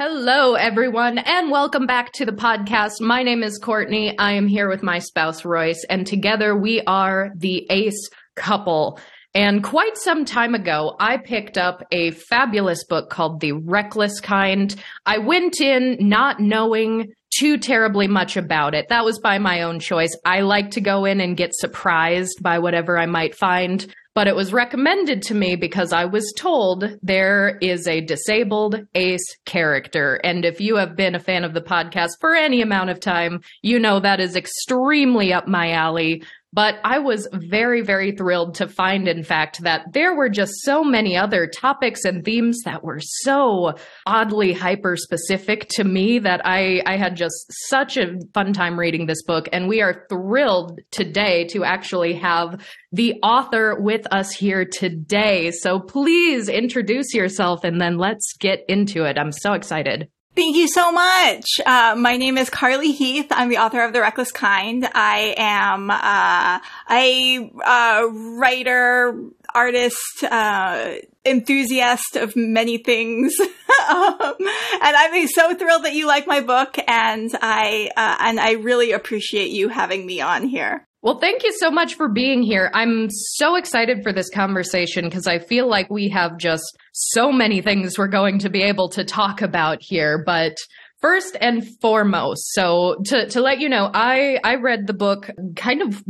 Hello, everyone, and welcome back to the podcast. My name is Courtney. I am here with my spouse, Royce, and together we are the Ace couple. And quite some time ago, I picked up a fabulous book called The Reckless Kind. I went in not knowing too terribly much about it. That was by my own choice. I like to go in and get surprised by whatever I might find but it was recommended to me because I was told there is a disabled ace character. And if you have been a fan of the podcast for any amount of time, you know that is extremely up my alley. But I was very, very thrilled to find, in fact, that there were just so many other topics and themes that were so oddly hyper specific to me that I, I had just such a fun time reading this book. And we are thrilled today to actually have the author with us here today. So please introduce yourself and then let's get into it. I'm so excited. Thank you so much. Uh, my name is Carly Heath. I'm the author of The Reckless Kind. I am uh, a uh, writer, artist, uh, enthusiast of many things, um, and I'm so thrilled that you like my book, and I uh, and I really appreciate you having me on here. Well, thank you so much for being here. I'm so excited for this conversation because I feel like we have just so many things we're going to be able to talk about here. But First and foremost, so to, to let you know, I, I read the book kind of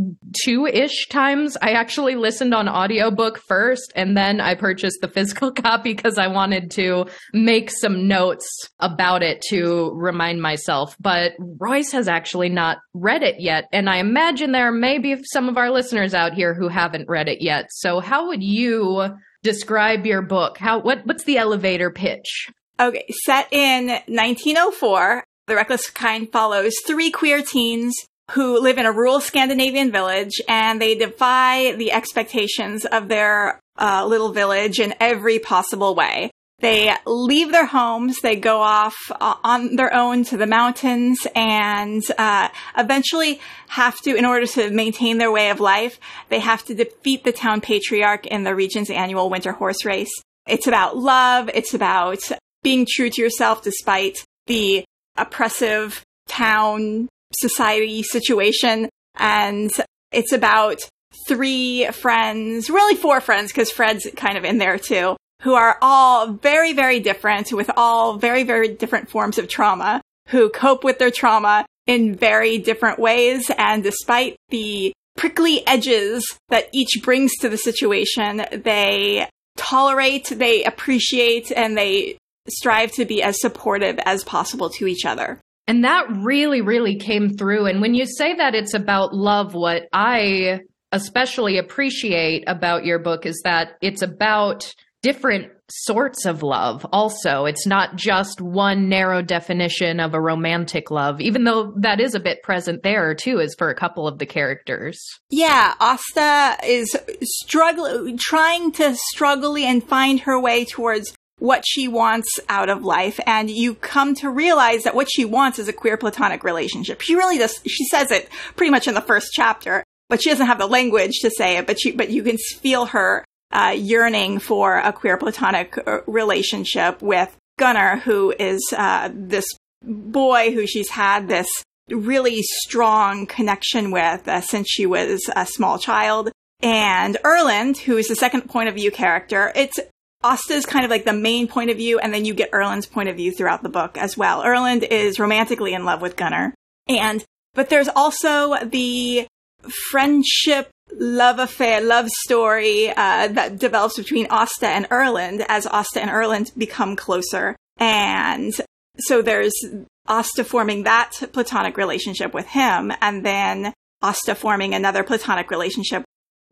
two ish times. I actually listened on audiobook first and then I purchased the physical copy because I wanted to make some notes about it to remind myself. But Royce has actually not read it yet. And I imagine there may be some of our listeners out here who haven't read it yet. So how would you describe your book? How, what, what's the elevator pitch? Okay, set in 1904, The Reckless Kind follows three queer teens who live in a rural Scandinavian village and they defy the expectations of their uh, little village in every possible way. They leave their homes, they go off uh, on their own to the mountains and uh, eventually have to, in order to maintain their way of life, they have to defeat the town patriarch in the region's annual winter horse race. It's about love, it's about being true to yourself despite the oppressive town society situation. And it's about three friends, really four friends, because Fred's kind of in there too, who are all very, very different with all very, very different forms of trauma, who cope with their trauma in very different ways. And despite the prickly edges that each brings to the situation, they tolerate, they appreciate, and they strive to be as supportive as possible to each other. And that really, really came through. And when you say that it's about love, what I especially appreciate about your book is that it's about different sorts of love also it's not just one narrow definition of a romantic love even though that is a bit present there too is for a couple of the characters yeah asta is struggling trying to struggle and find her way towards what she wants out of life and you come to realize that what she wants is a queer platonic relationship. She really does, she says it pretty much in the first chapter, but she doesn't have the language to say it, but she, but you can feel her uh, yearning for a queer platonic uh, relationship with Gunnar, who is uh, this boy who she's had this really strong connection with uh, since she was a small child. And Erland, who is the second point of view character, it's Asta is kind of like the main point of view, and then you get Erland's point of view throughout the book as well. Erland is romantically in love with Gunnar. And, but there's also the friendship, love affair, love story uh, that develops between Asta and Erland as Asta and Erland become closer. And so there's Asta forming that platonic relationship with him, and then Asta forming another platonic relationship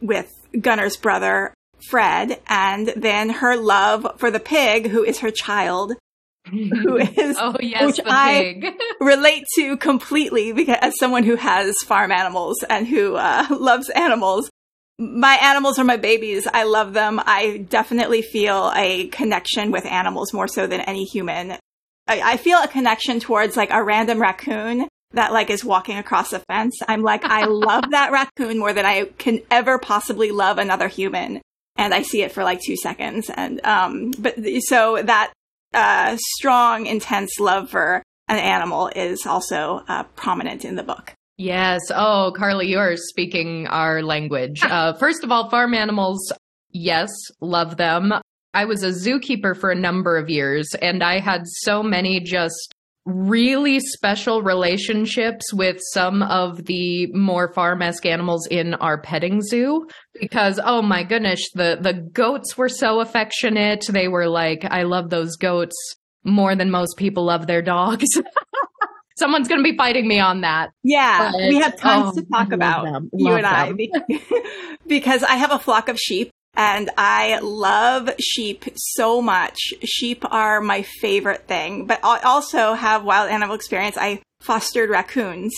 with Gunnar's brother, Fred, and then her love for the pig, who is her child, who is oh yes, which I relate to completely because as someone who has farm animals and who uh, loves animals. My animals are my babies. I love them. I definitely feel a connection with animals more so than any human. I, I feel a connection towards like a random raccoon that like is walking across a fence. I'm like, I love that raccoon more than I can ever possibly love another human and I see it for like two seconds. And, um, but so that uh, strong, intense love for an animal is also uh, prominent in the book. Yes. Oh, Carly, you are speaking our language. Uh, first of all, farm animals, yes, love them. I was a zookeeper for a number of years, and I had so many just really special relationships with some of the more farm-esque animals in our petting zoo because oh my goodness the the goats were so affectionate. They were like i love those goats more than most people love their dogs. Someone's going to be fighting me on that. Yeah but, we have tons oh, to talk about you and them. i because i have a flock of sheep and I love sheep so much. Sheep are my favorite thing, but I also have wild animal experience. I fostered raccoons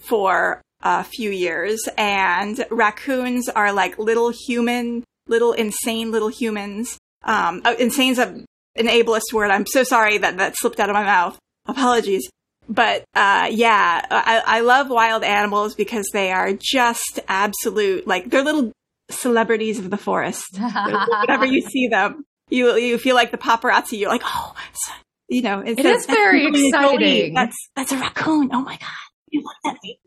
for a few years and raccoons are like little human, little insane little humans. Um, uh, insane's a, an ableist word. I'm so sorry that that slipped out of my mouth. Apologies. But uh, yeah, I, I love wild animals because they are just absolute, like they're little celebrities of the forest. Whenever you see them, you you feel like the paparazzi. You're like, oh, you know, it is very exciting. That's that's a raccoon. Oh my god.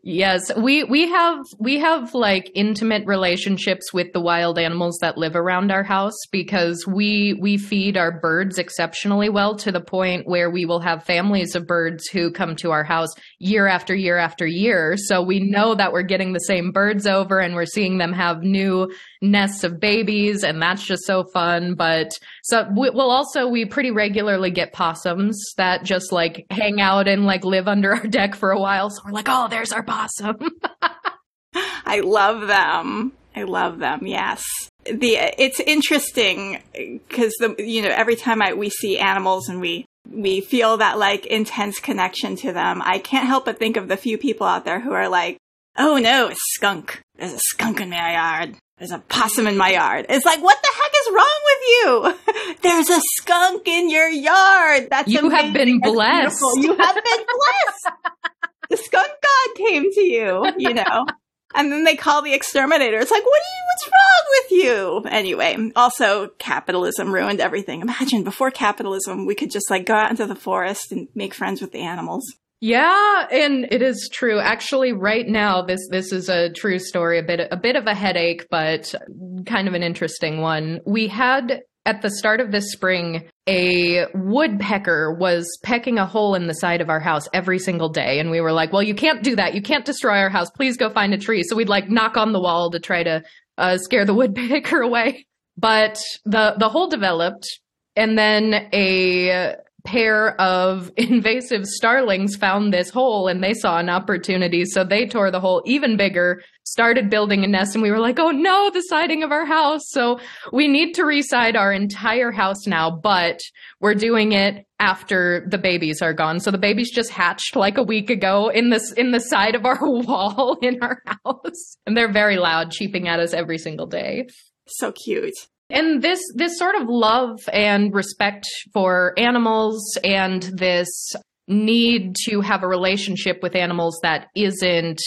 Yes, we we have we have like intimate relationships with the wild animals that live around our house because we we feed our birds exceptionally well to the point where we will have families of birds who come to our house year after year after year. So we know that we're getting the same birds over and we're seeing them have new nests of babies and that's just so fun, but so we, will also we pretty regularly get possums that just like hang out and like live under our deck for a while. So like, "Oh, there's our possum." I love them. I love them. Yes. The it's interesting cuz the you know every time I we see animals and we we feel that like intense connection to them. I can't help but think of the few people out there who are like, "Oh no, a skunk. There's a skunk in my yard." There's a possum in my yard. It's like, what the heck is wrong with you? There's a skunk in your yard. That's you amazing. have been That's blessed. Beautiful. You have been blessed. the skunk god came to you, you know. And then they call the exterminator. It's like, what are you, what's wrong with you? Anyway, also capitalism ruined everything. Imagine before capitalism, we could just like go out into the forest and make friends with the animals. Yeah, and it is true. Actually, right now, this this is a true story. A bit a bit of a headache, but kind of an interesting one. We had at the start of this spring, a woodpecker was pecking a hole in the side of our house every single day. And we were like, well, you can't do that. You can't destroy our house. Please go find a tree. So we'd like knock on the wall to try to uh, scare the woodpecker away. But the, the hole developed and then a pair of invasive starlings found this hole and they saw an opportunity. So they tore the hole even bigger, started building a nest, and we were like, oh no, the siding of our house. So we need to reside our entire house now, but we're doing it after the babies are gone. So the babies just hatched like a week ago in this in the side of our wall in our house. And they're very loud, cheeping at us every single day. So cute and this this sort of love and respect for animals and this need to have a relationship with animals that isn't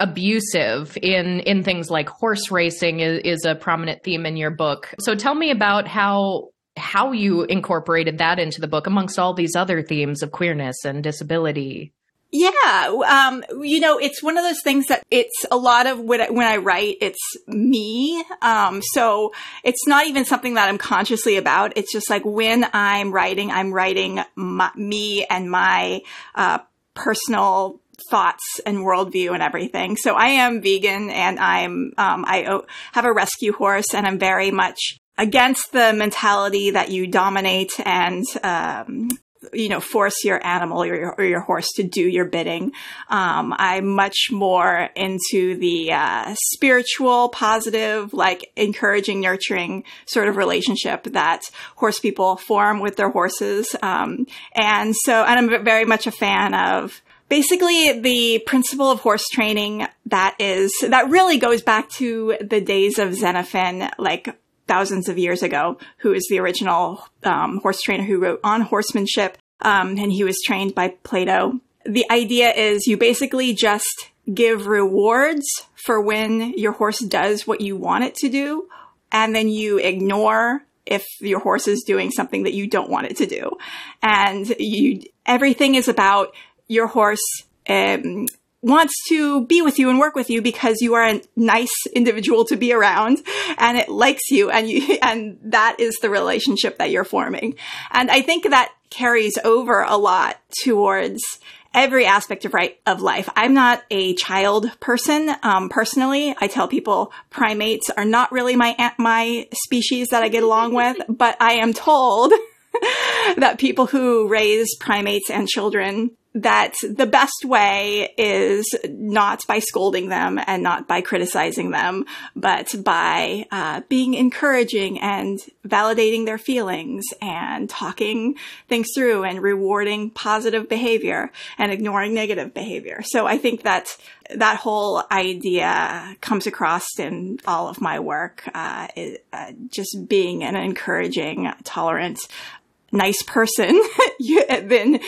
abusive in in things like horse racing is, is a prominent theme in your book. So tell me about how how you incorporated that into the book amongst all these other themes of queerness and disability yeah. Um, you know, it's one of those things that it's a lot of when I, when I write, it's me. Um, so it's not even something that I'm consciously about. It's just like when I'm writing, I'm writing my, me and my, uh, personal thoughts and worldview and everything. So I am vegan and I'm, um, I have a rescue horse and I'm very much against the mentality that you dominate and um, you know, force your animal or your, or your horse to do your bidding. Um, I'm much more into the uh, spiritual, positive, like encouraging, nurturing sort of relationship that horse people form with their horses. Um, and so, and I'm very much a fan of basically the principle of horse training that is that really goes back to the days of Xenophon, like thousands of years ago, who is the original um, horse trainer who wrote on horsemanship, um, and he was trained by Plato. The idea is you basically just give rewards for when your horse does what you want it to do, and then you ignore if your horse is doing something that you don't want it to do. And you, everything is about your horse, um, wants to be with you and work with you because you are a nice individual to be around and it likes you and you, and that is the relationship that you're forming. And I think that carries over a lot towards every aspect of right of life. I'm not a child person um, personally. I tell people primates are not really my my species that I get along with, but I am told that people who raise primates and children that the best way is not by scolding them and not by criticizing them, but by uh, being encouraging and validating their feelings and talking things through and rewarding positive behavior and ignoring negative behavior. So I think that that whole idea comes across in all of my work, uh, uh, just being an encouraging, tolerant, nice person, you, then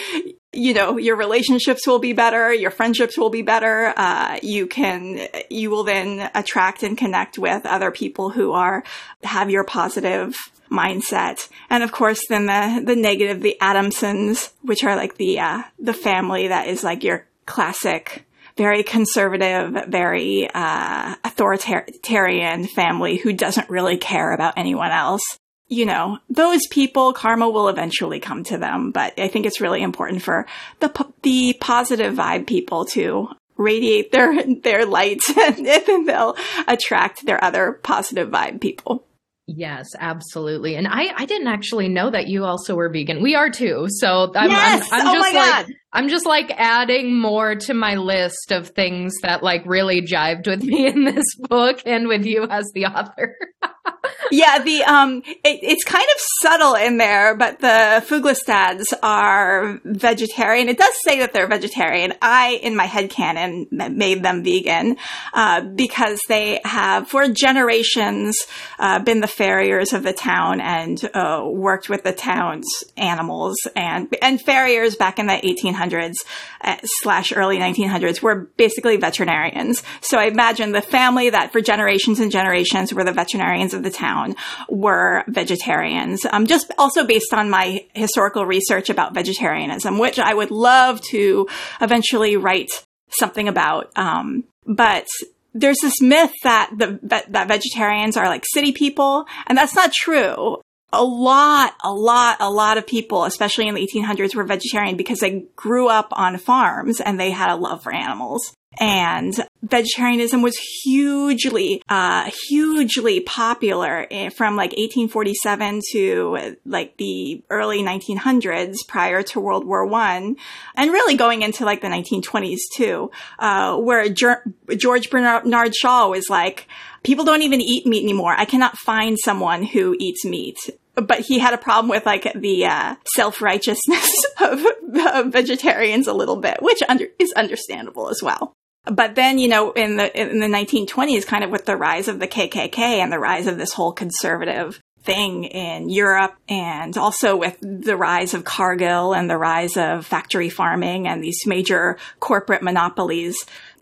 you know your relationships will be better, your friendships will be better. Uh, you can you will then attract and connect with other people who are have your positive mindset, and of course then the the negative, the Adamsons, which are like the uh, the family that is like your classic very conservative, very uh, authoritarian family who doesn't really care about anyone else you know, those people, karma will eventually come to them. But I think it's really important for the the positive vibe people to radiate their their light, and then they'll attract their other positive vibe people. Yes, absolutely. And I, I didn't actually know that you also were vegan. We are too. So I'm, yes! I'm, I'm oh just like, I'm just like adding more to my list of things that like really jived with me in this book and with you as the author. yeah, the um, it, it's kind of subtle in there, but the Fuglestads are vegetarian. It does say that they're vegetarian. I, in my head canon, made them vegan uh, because they have, for generations, uh, been the farriers of the town and uh, worked with the town's animals and and farriers back in the 1800s uh, slash early 1900s were basically veterinarians. So I imagine the family that for generations and generations were the veterinarians of the town were vegetarians. Um, just also based on my historical research about vegetarianism, which I would love to eventually write something about. Um, but there's this myth that the that, that vegetarians are like city people, and that's not true a lot, a lot, a lot of people, especially in the 1800s, were vegetarian because they grew up on farms and they had a love for animals and vegetarianism was hugely, uh, hugely popular from like 1847 to like the early 1900s prior to World War One, and really going into like the 1920s too, uh, where George Bernard Shaw was like, people don't even eat meat anymore. I cannot find someone who eats meat but he had a problem with like the uh, self righteousness of, of, vegetarians a little bit, which under- is understandable as well. But then, you know, in the, in the 1920s, kind of with the rise of the KKK and the rise of this whole conservative thing in Europe and also with the rise of Cargill and the rise of factory farming and these major corporate monopolies,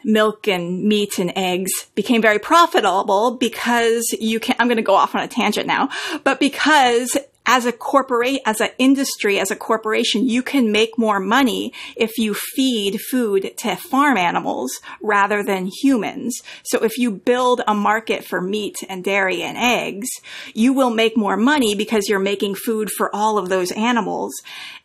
milk and meat and eggs became very profitable because you can, I'm going to go off on a tangent now, but because as a corporate, as an industry, as a corporation, you can make more money if you feed food to farm animals rather than humans. So if you build a market for meat and dairy and eggs, you will make more money because you're making food for all of those animals.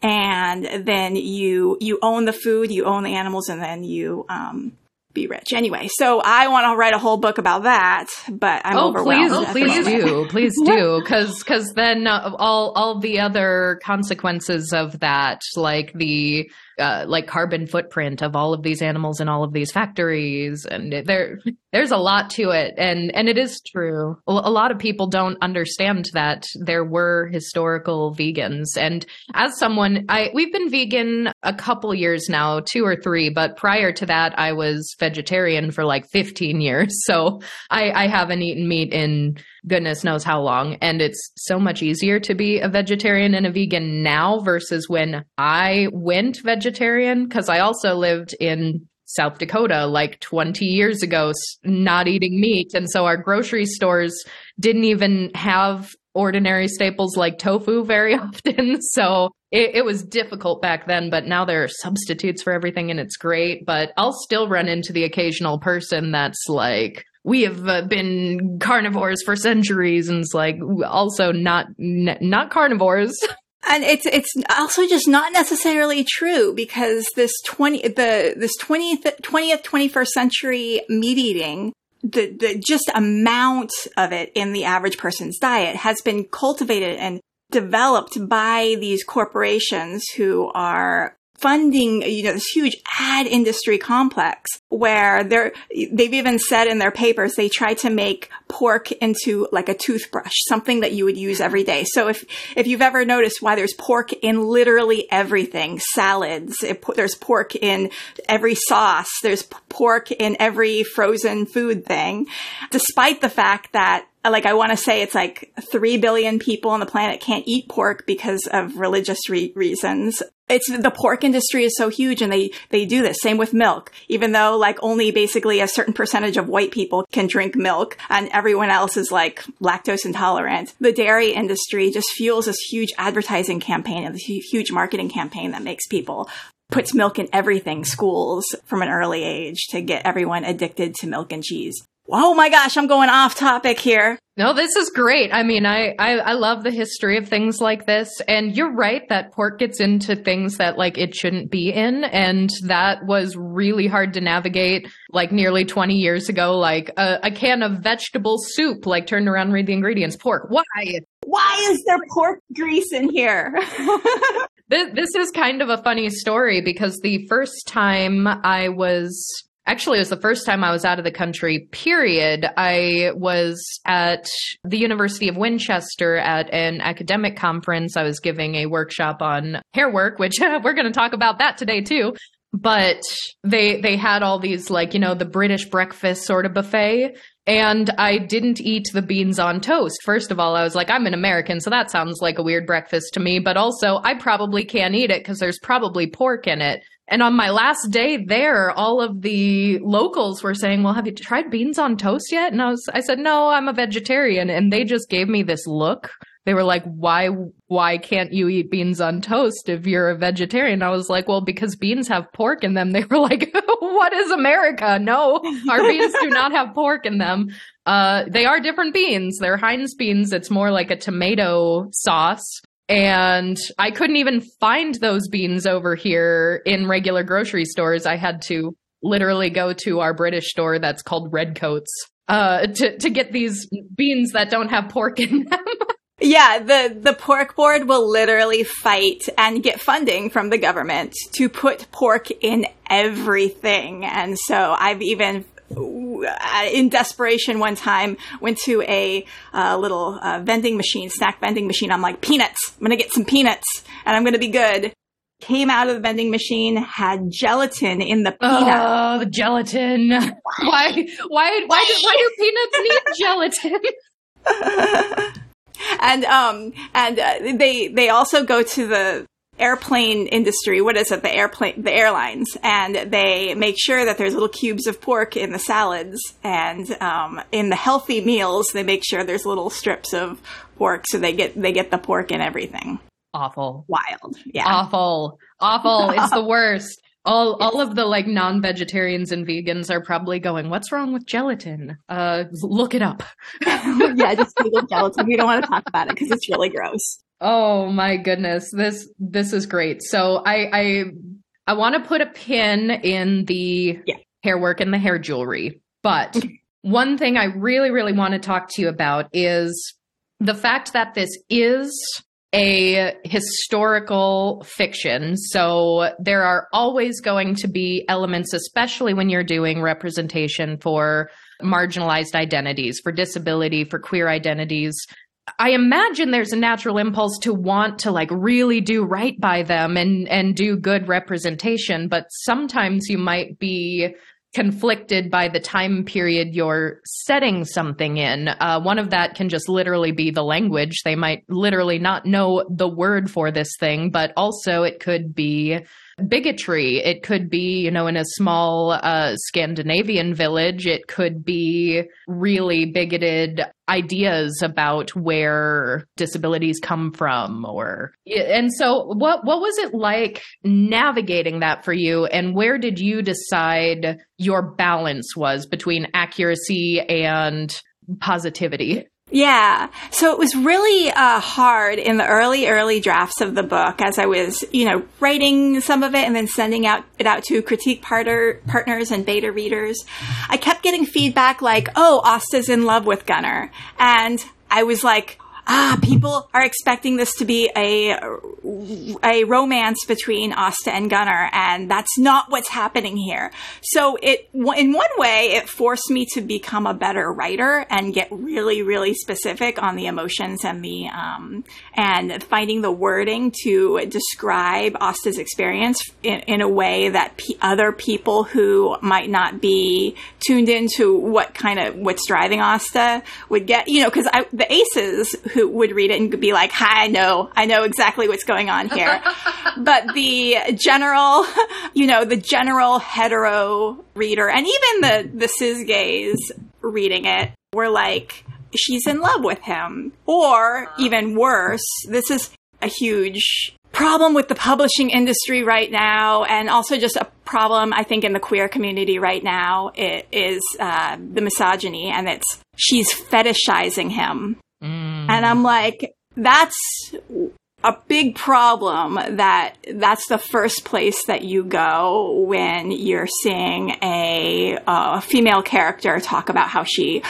And then you, you own the food, you own the animals, and then you, um, be rich. Anyway, so I want to write a whole book about that, but I'm oh, overwhelmed. Please, please do, please do, because because then uh, all all the other consequences of that, like the uh, like carbon footprint of all of these animals in all of these factories and there there's a lot to it and and it is true. A lot of people don't understand that there were historical vegans and as someone i we've been vegan a couple years now two or three but prior to that i was vegetarian for like 15 years so i i haven't eaten meat in goodness knows how long. And it's so much easier to be a vegetarian and a vegan now versus when I went vegetarian because I also lived in South Dakota like 20 years ago, not eating meat. And so our grocery stores didn't even have ordinary staples like tofu very often. So it, it, was difficult back then, but now there are substitutes for everything and it's great. But I'll still run into the occasional person that's like, we have uh, been carnivores for centuries and it's like also not n- not carnivores. And it's it's also just not necessarily true because this 20 the this 20th 20th 21st century meat eating the the just amount of it in the average person's diet has been cultivated and developed by these corporations who are funding, you know, this huge ad industry complex where they're, they've even said in their papers they try to make pork into like a toothbrush, something that you would use every day. So if, if you've ever noticed why there's pork in literally everything, salads, it, there's pork in every sauce, there's pork in every frozen food thing, despite the fact that like I want to say it's like 3 billion people on the planet can't eat pork because of religious re- reasons. It's the pork industry is so huge and they, they do this. Same with milk, even though like only basically a certain percentage of white people can drink milk and everyone else is like lactose intolerant. The dairy industry just fuels this huge advertising campaign and this huge marketing campaign that makes people puts milk in everything schools from an early age to get everyone addicted to milk and cheese. Oh my gosh, I'm going off topic here. No, this is great. I mean, I, I, I love the history of things like this. And you're right that pork gets into things that like it shouldn't be in. And that was really hard to navigate like nearly 20 years ago. Like a, a can of vegetable soup, like turned around, read the ingredients. Pork. Why? Why is there pork grease in here? this, this is kind of a funny story because the first time I was actually it was the first time I was out of the country, period. I was at the University of Winchester at an academic conference. I was giving a workshop on hair work, which we're going to talk about that today too. But they they had all these like, you know, the British breakfast sort of buffet and I didn't eat the beans on toast. First of all, I was like, I'm an American, so that sounds like a weird breakfast to me. But also, I probably can't eat it because there's probably pork in it. And on my last day there, all of the locals were saying, "Well, have you tried beans on toast yet?" And I was I said, "No, I'm a vegetarian." And they just gave me this look. They were like, "Why why can't you eat beans on toast if you're a vegetarian?" I was like, "Well, because beans have pork in them." They were like, "What is America? No, our beans do not have pork in them." Uh, they are different beans. They're Heinz beans. It's more like a tomato sauce and I couldn't even find those beans over here in regular grocery stores. I had to literally go to our British store that's called Redcoats uh, to to get these beans that don't have pork in them. Yeah, the, the pork board will literally fight and get funding from the government to put pork in everything. And so I've even in desperation one time went to a uh, little uh, vending machine, snack vending machine. I'm like, peanuts. I'm going to get some peanuts and I'm going to be good. Came out of the vending machine, had gelatin in the peanut. Oh, the gelatin. why, why, why, do, why do peanuts need gelatin? and, um, and uh, they, they also go to the, airplane industry, what is it? The airplane, the airlines, and they make sure that there's little cubes of pork in the salads, and um, in the healthy meals, they make sure there's little strips of pork, so they get they get the pork in everything. Awful, wild, yeah, awful, awful. it's the worst. All all of the like non-vegetarians and vegans are probably going, "What's wrong with gelatin?" Uh, look it up. yeah, just Google gelatin. We don't want to talk about it because it's really gross. Oh my goodness. This this is great. So I I I want to put a pin in the yeah. hair work and the hair jewelry. But one thing I really really want to talk to you about is the fact that this is a historical fiction. So there are always going to be elements, especially when you're doing representation for marginalized identities, for disability, for queer identities, I imagine there's a natural impulse to want to like really do right by them and and do good representation, but sometimes you might be conflicted by the time period you're setting something in. Uh, one of that can just literally be the language. They might literally not know the word for this thing, but also it could be bigotry. It could be, you know, in a small uh, Scandinavian village, it could be really bigoted ideas about where disabilities come from or and so what what was it like navigating that for you and where did you decide your balance was between accuracy and positivity yeah. So it was really uh, hard in the early, early drafts of the book as I was, you know, writing some of it and then sending out it out to critique partner, partners and beta readers. I kept getting feedback like, oh, Asta's in love with Gunnar. And I was like, ah, people are expecting this to be a a romance between Asta and Gunnar, and that's not what's happening here. So it, in one way, it forced me to become a better writer and get really, really specific on the emotions and the um, and finding the wording to describe Asta's experience in, in a way that p- other people who might not be tuned into what kind of what's driving Asta would get. You know, because the aces who would read it and be like, "Hi, I know, I know exactly what's going on here." but the general, you know, the general hetero reader, and even the the cis gays reading it, were like, "She's in love with him," or even worse, this is a huge problem with the publishing industry right now, and also just a problem I think in the queer community right now. It is uh, the misogyny, and it's she's fetishizing him. Mm. And I'm like, that's a big problem that that's the first place that you go when you're seeing a, a female character talk about how she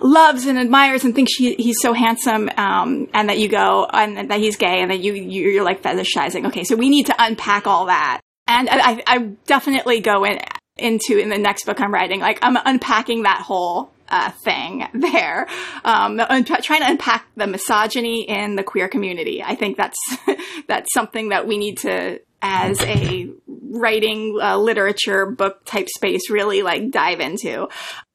loves and admires and thinks she, he's so handsome, um, and that you go and that he's gay, and that you you're like fetishizing. Okay, so we need to unpack all that, and I, I definitely go in into in the next book I'm writing. Like I'm unpacking that whole uh, thing there, um, trying to unpack the misogyny in the queer community. I think that's that's something that we need to, as a writing uh, literature book type space, really like dive into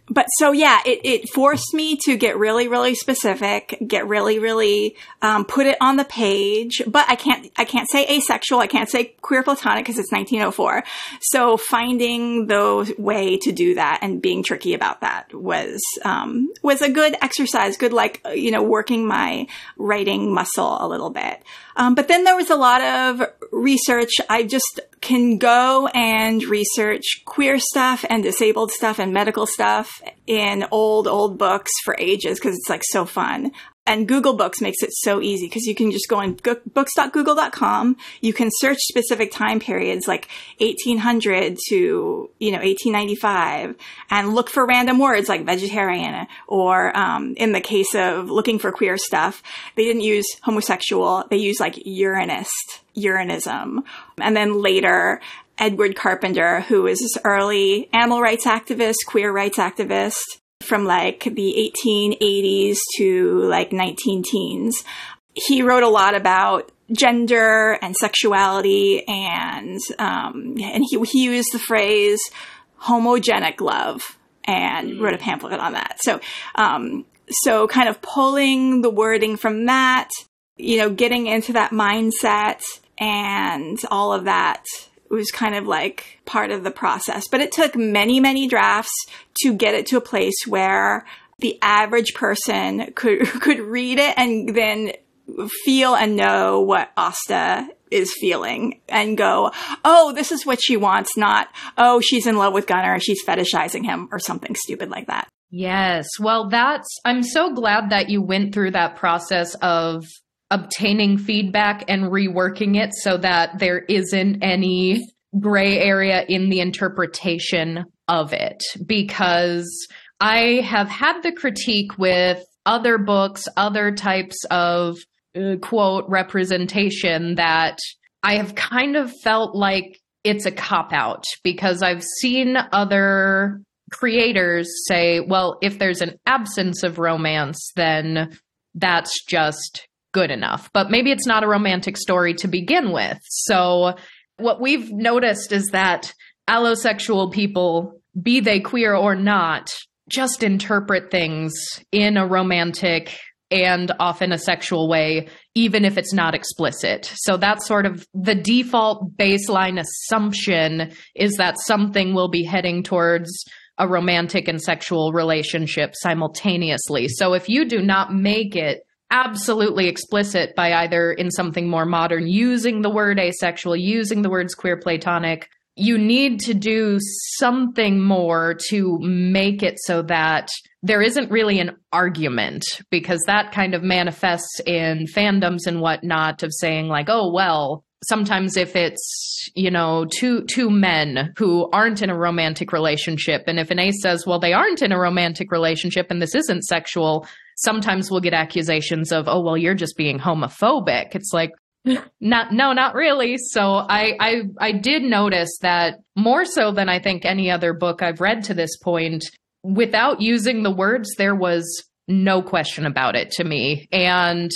but so yeah, it, it forced me to get really, really specific, get really, really, um, put it on the page, but I can't, I can't say asexual. I can't say queer platonic because it's 1904. So finding the way to do that and being tricky about that was, um, was a good exercise, good, like, you know, working my writing muscle a little bit. Um, but then there was a lot of research. I just can go and research queer stuff and disabled stuff and medical stuff in old, old books for ages because it's like so fun. And Google Books makes it so easy because you can just go on books.google.com. You can search specific time periods like 1800 to, you know, 1895 and look for random words like vegetarian or, um, in the case of looking for queer stuff, they didn't use homosexual. They used like uranist, uranism. And then later, Edward Carpenter, who was this early animal rights activist, queer rights activist, from like the 1880s to like 19 teens. He wrote a lot about gender and sexuality and um, and he, he used the phrase homogenic love and wrote a pamphlet on that. So um, so kind of pulling the wording from that, you know, getting into that mindset and all of that was kind of like part of the process. But it took many, many drafts to get it to a place where the average person could could read it and then feel and know what Asta is feeling and go, oh, this is what she wants, not, oh, she's in love with Gunnar, she's fetishizing him, or something stupid like that. Yes. Well, that's, I'm so glad that you went through that process of obtaining feedback and reworking it so that there isn't any gray area in the interpretation of it. Because I have had the critique with other books, other types of uh, quote representation that I have kind of felt like it's a cop out because I've seen other creators say, well, if there's an absence of romance, then that's just good enough. But maybe it's not a romantic story to begin with. So what we've noticed is that allosexual people, be they queer or not, just interpret things in a romantic and often a sexual way, even if it's not explicit. So that's sort of the default baseline assumption is that something will be heading towards a romantic and sexual relationship simultaneously. So if you do not make it absolutely explicit by either in something more modern using the word asexual, using the words queer platonic, you need to do something more to make it so that there isn't really an argument because that kind of manifests in fandoms and whatnot of saying like, oh well, sometimes if it's you know two two men who aren't in a romantic relationship and if an ace says well they aren't in a romantic relationship and this isn't sexual sometimes we'll get accusations of oh well you're just being homophobic. It's like not no not really. So I, I i did notice that more so than i think any other book i've read to this point without using the words there was no question about it to me. And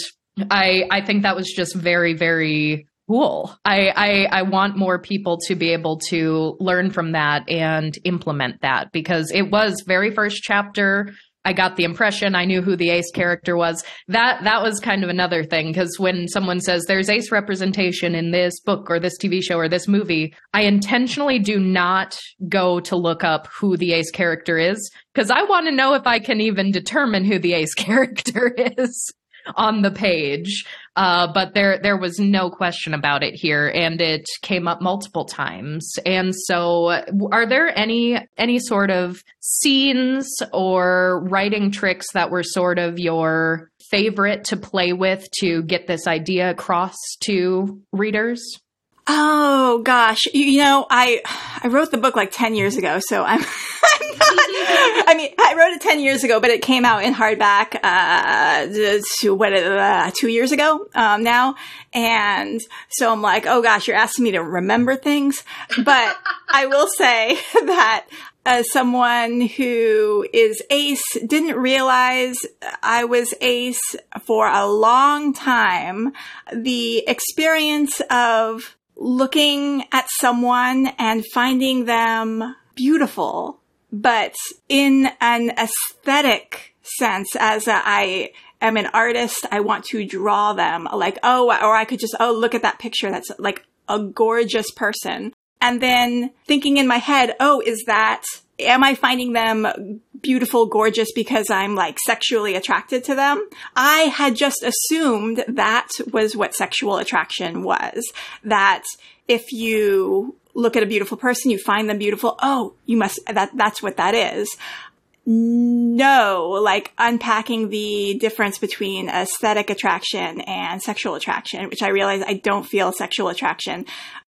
i i think that was just very very cool. I, I i want more people to be able to learn from that and implement that because it was very first chapter I got the impression I knew who the ace character was. That that was kind of another thing because when someone says there's ace representation in this book or this TV show or this movie, I intentionally do not go to look up who the ace character is because I want to know if I can even determine who the ace character is on the page. Uh, but there there was no question about it here, and it came up multiple times. And so, are there any any sort of scenes or writing tricks that were sort of your favorite to play with to get this idea across to readers? Oh gosh, you, you, know, I I wrote the book like 10 years ago, so I'm, I mean, I wrote it 10 years ago, but it came out in hardback uh two, uh, 2 years ago um now, and so I'm like, "Oh gosh, you're asking me to remember things." But I will say that as someone who is ace, didn't realize I was ace for a long time. The experience of looking at someone and finding them beautiful, but in an aesthetic sense as a, I am an artist. I want to draw them like, oh, or I could just, oh, look at that picture. That's like a gorgeous person. And then thinking in my head, oh, is that, am I finding them beautiful, gorgeous because I'm like sexually attracted to them? I had just assumed that was what sexual attraction was. That if you look at a beautiful person, you find them beautiful. Oh, you must, that, that's what that is. No, like unpacking the difference between aesthetic attraction and sexual attraction, which I realize I don't feel sexual attraction.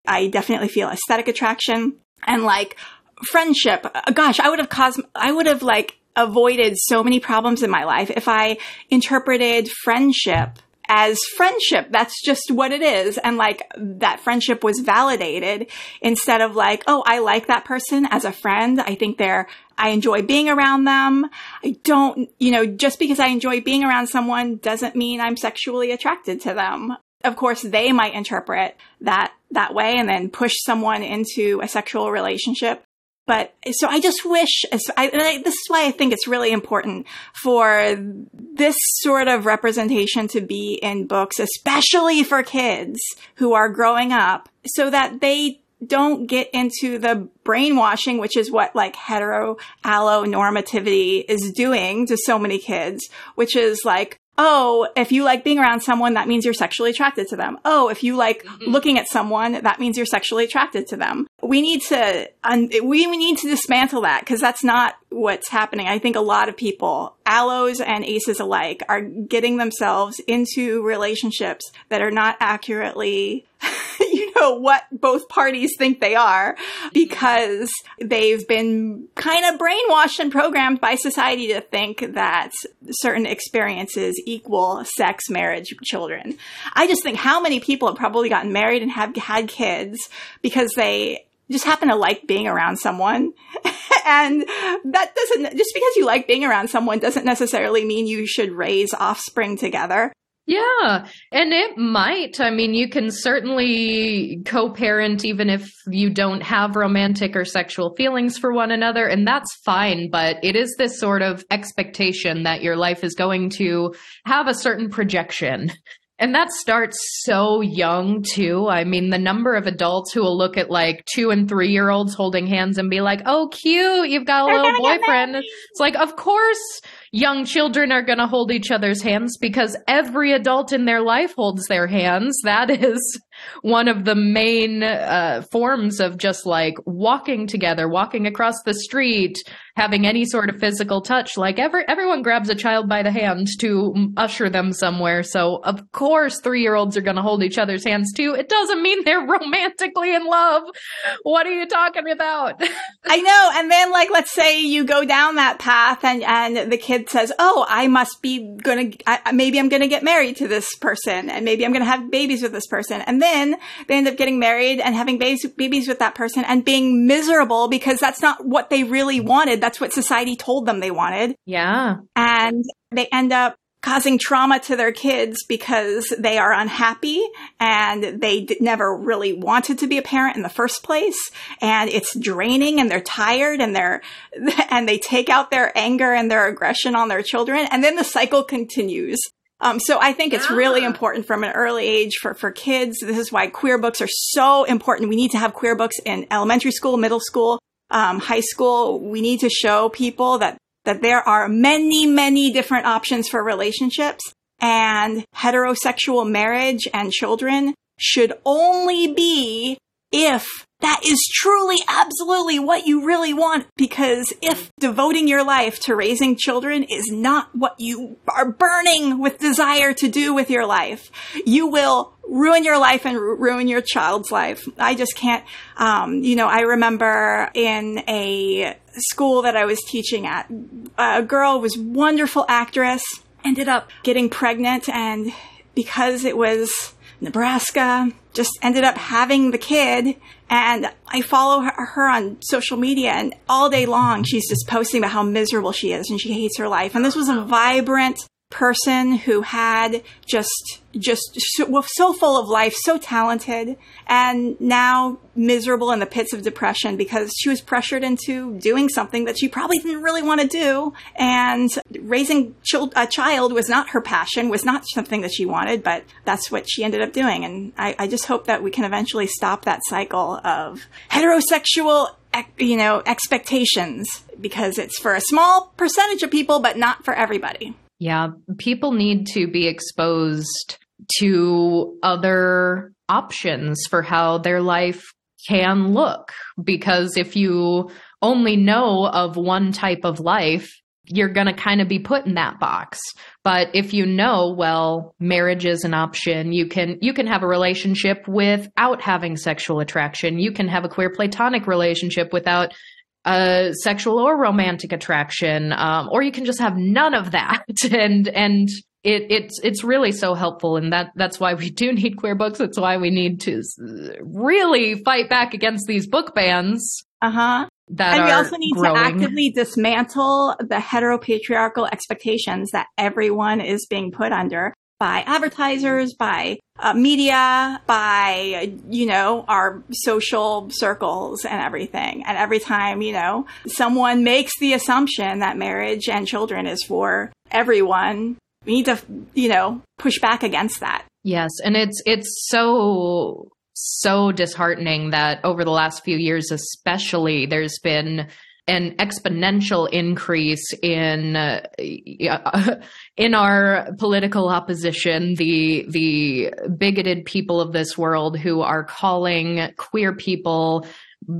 I definitely feel aesthetic attraction and like friendship. Uh, gosh, I would have caused, I would have like avoided so many problems in my life if I interpreted friendship as friendship. That's just what it is. And like that friendship was validated instead of like, oh, I like that person as a friend. I think they're, I enjoy being around them. I don't, you know, just because I enjoy being around someone doesn't mean I'm sexually attracted to them of course, they might interpret that that way and then push someone into a sexual relationship. But so I just wish, I, I, this is why I think it's really important for this sort of representation to be in books, especially for kids who are growing up, so that they don't get into the brainwashing, which is what like hetero allo normativity is doing to so many kids, which is like, oh, if you like being around someone, that means you're sexually attracted to them. Oh, if you like mm-hmm. looking at someone, that means you're sexually attracted to them. We need to, un- we, we need to dismantle that because that's not what's happening. I think a lot of people, allos and aces alike, are getting themselves into relationships that are not accurately, you know, what both parties think they are because they've been kind of brainwashed and programmed by society to think that certain experiences equal sex, marriage, children. I just think how many people have probably gotten married and have had kids because they just happen to like being around someone. and that doesn't, just because you like being around someone doesn't necessarily mean you should raise offspring together. Yeah. And it might. I mean, you can certainly co parent even if you don't have romantic or sexual feelings for one another. And that's fine. But it is this sort of expectation that your life is going to have a certain projection. And that starts so young too. I mean, the number of adults who will look at like two and three year olds holding hands and be like, oh, cute, you've got a little boyfriend. It's like, of course, young children are going to hold each other's hands because every adult in their life holds their hands. That is one of the main uh, forms of just like walking together, walking across the street, having any sort of physical touch. Like every everyone grabs a child by the hand to usher them somewhere. So of course, three year olds are going to hold each other's hands too. It doesn't mean they're romantically in love. What are you talking about? I know. And then like, let's say you go down that path and and the kid says, "Oh, I must be gonna. Maybe I'm gonna get married to this person, and maybe I'm gonna have babies with this person." And then they end up getting married and having babies babies with that person and being miserable because that's not what they really wanted. That's what society told them they wanted. Yeah. And they end up causing trauma to their kids because they are unhappy and they d- never really wanted to be a parent in the first place and it's draining and they're tired and they're and they take out their anger and their aggression on their children and then the cycle continues um, so I think it's really ah. important from an early age for, for kids. This is why queer books are so important. We need to have queer books in elementary school, middle school, um, high school. We need to show people that that there are many, many different options for relationships and heterosexual marriage and children should only be if that is truly absolutely what you really want because if devoting your life to raising children is not what you are burning with desire to do with your life, you will ruin your life and ruin your child's life. I just can't, um, you know, I remember in a school that I was teaching at, a girl was wonderful actress, ended up getting pregnant and because it was Nebraska, just ended up having the kid. And I follow her, on social media and all day long she's just posting about how miserable she is and she hates her life. And this was a vibrant, person who had just just so, so full of life, so talented, and now miserable in the pits of depression because she was pressured into doing something that she probably didn't really want to do. And raising a child was not her passion, was not something that she wanted, but that's what she ended up doing. And I, I just hope that we can eventually stop that cycle of heterosexual you know, expectations because it's for a small percentage of people, but not for everybody. Yeah, people need to be exposed to other options for how their life can look. Because if you only know of one type of life, you're going to kind of be put in that box. But if you know, well, marriage is an option. You can you can have a relationship without having sexual attraction. You can have a queer platonic relationship without uh, sexual or romantic attraction, um, or you can just have none of that. and and it, it's it's really so helpful, and that that's why we do need queer books. That's why we need to really fight back against these book bans. Uh huh. That and we also need growing. to actively dismantle the heteropatriarchal expectations that everyone is being put under by advertisers, by uh, media, by, you know, our social circles and everything. And every time, you know, someone makes the assumption that marriage and children is for everyone, we need to, you know, push back against that. Yes. And it's, it's so, so disheartening that over the last few years, especially, there's been an exponential increase in uh, in our political opposition the the bigoted people of this world who are calling queer people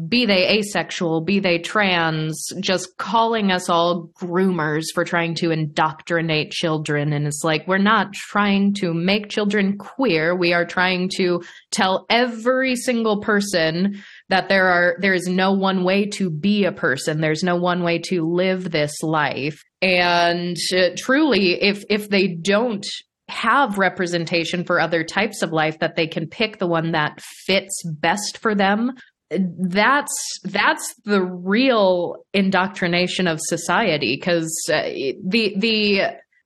be they asexual, be they trans, just calling us all groomers for trying to indoctrinate children. And it's like, we're not trying to make children queer. We are trying to tell every single person that there are, there is no one way to be a person. There's no one way to live this life. And uh, truly, if, if they don't have representation for other types of life that they can pick the one that fits best for them that's that's the real indoctrination of society because uh, the the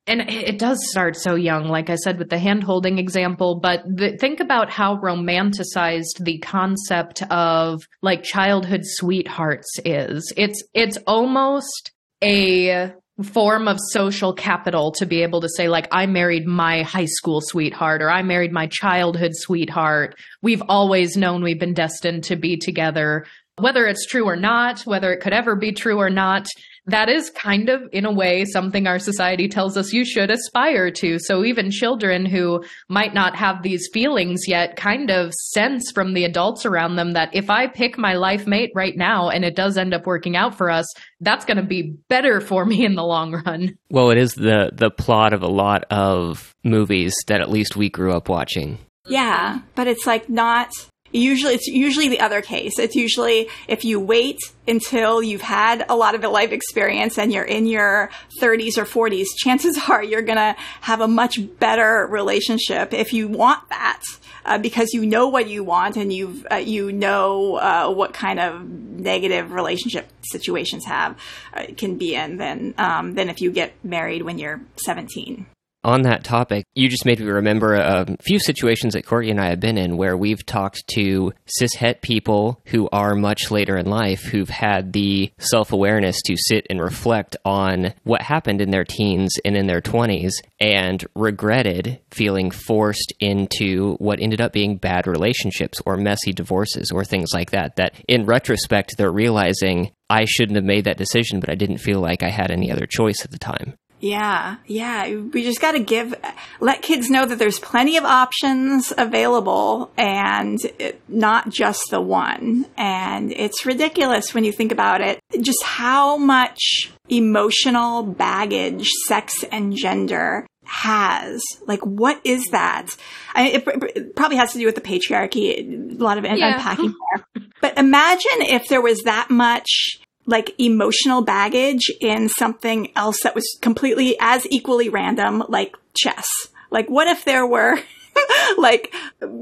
and it does start so young, like I said with the hand holding example. But the, think about how romanticized the concept of like childhood sweethearts is. It's it's almost a form of social capital to be able to say like I married my high school sweetheart or I married my childhood sweetheart. We've always known we've been destined to be together. Whether it's true or not, whether it could ever be true or not, that is kind of, in a way, something our society tells us you should aspire to. So even children who might not have these feelings yet kind of sense from the adults around them that if I pick my life mate right now and it does end up working out for us, that's going to be better for me in the long run. Well, it is the the plot of a lot of movies that at least we grew up watching. Yeah, but it's like not Usually, it's usually the other case. It's usually if you wait until you've had a lot of life experience and you're in your 30s or 40s, chances are you're going to have a much better relationship if you want that. Uh, because you know what you want and you've uh, you know uh, what kind of negative relationship situations have uh, can be in than um, than if you get married when you're 17 on that topic, you just made me remember a few situations that Courtney and I have been in where we've talked to cishet people who are much later in life who've had the self awareness to sit and reflect on what happened in their teens and in their 20s and regretted feeling forced into what ended up being bad relationships or messy divorces or things like that. That in retrospect, they're realizing I shouldn't have made that decision, but I didn't feel like I had any other choice at the time. Yeah, yeah. We just got to give, let kids know that there's plenty of options available and not just the one. And it's ridiculous when you think about it, just how much emotional baggage sex and gender has. Like, what is that? I it, it, probably has to do with the patriarchy, a lot of yeah. unpacking there. But imagine if there was that much like emotional baggage in something else that was completely as equally random, like chess. Like, what if there were like,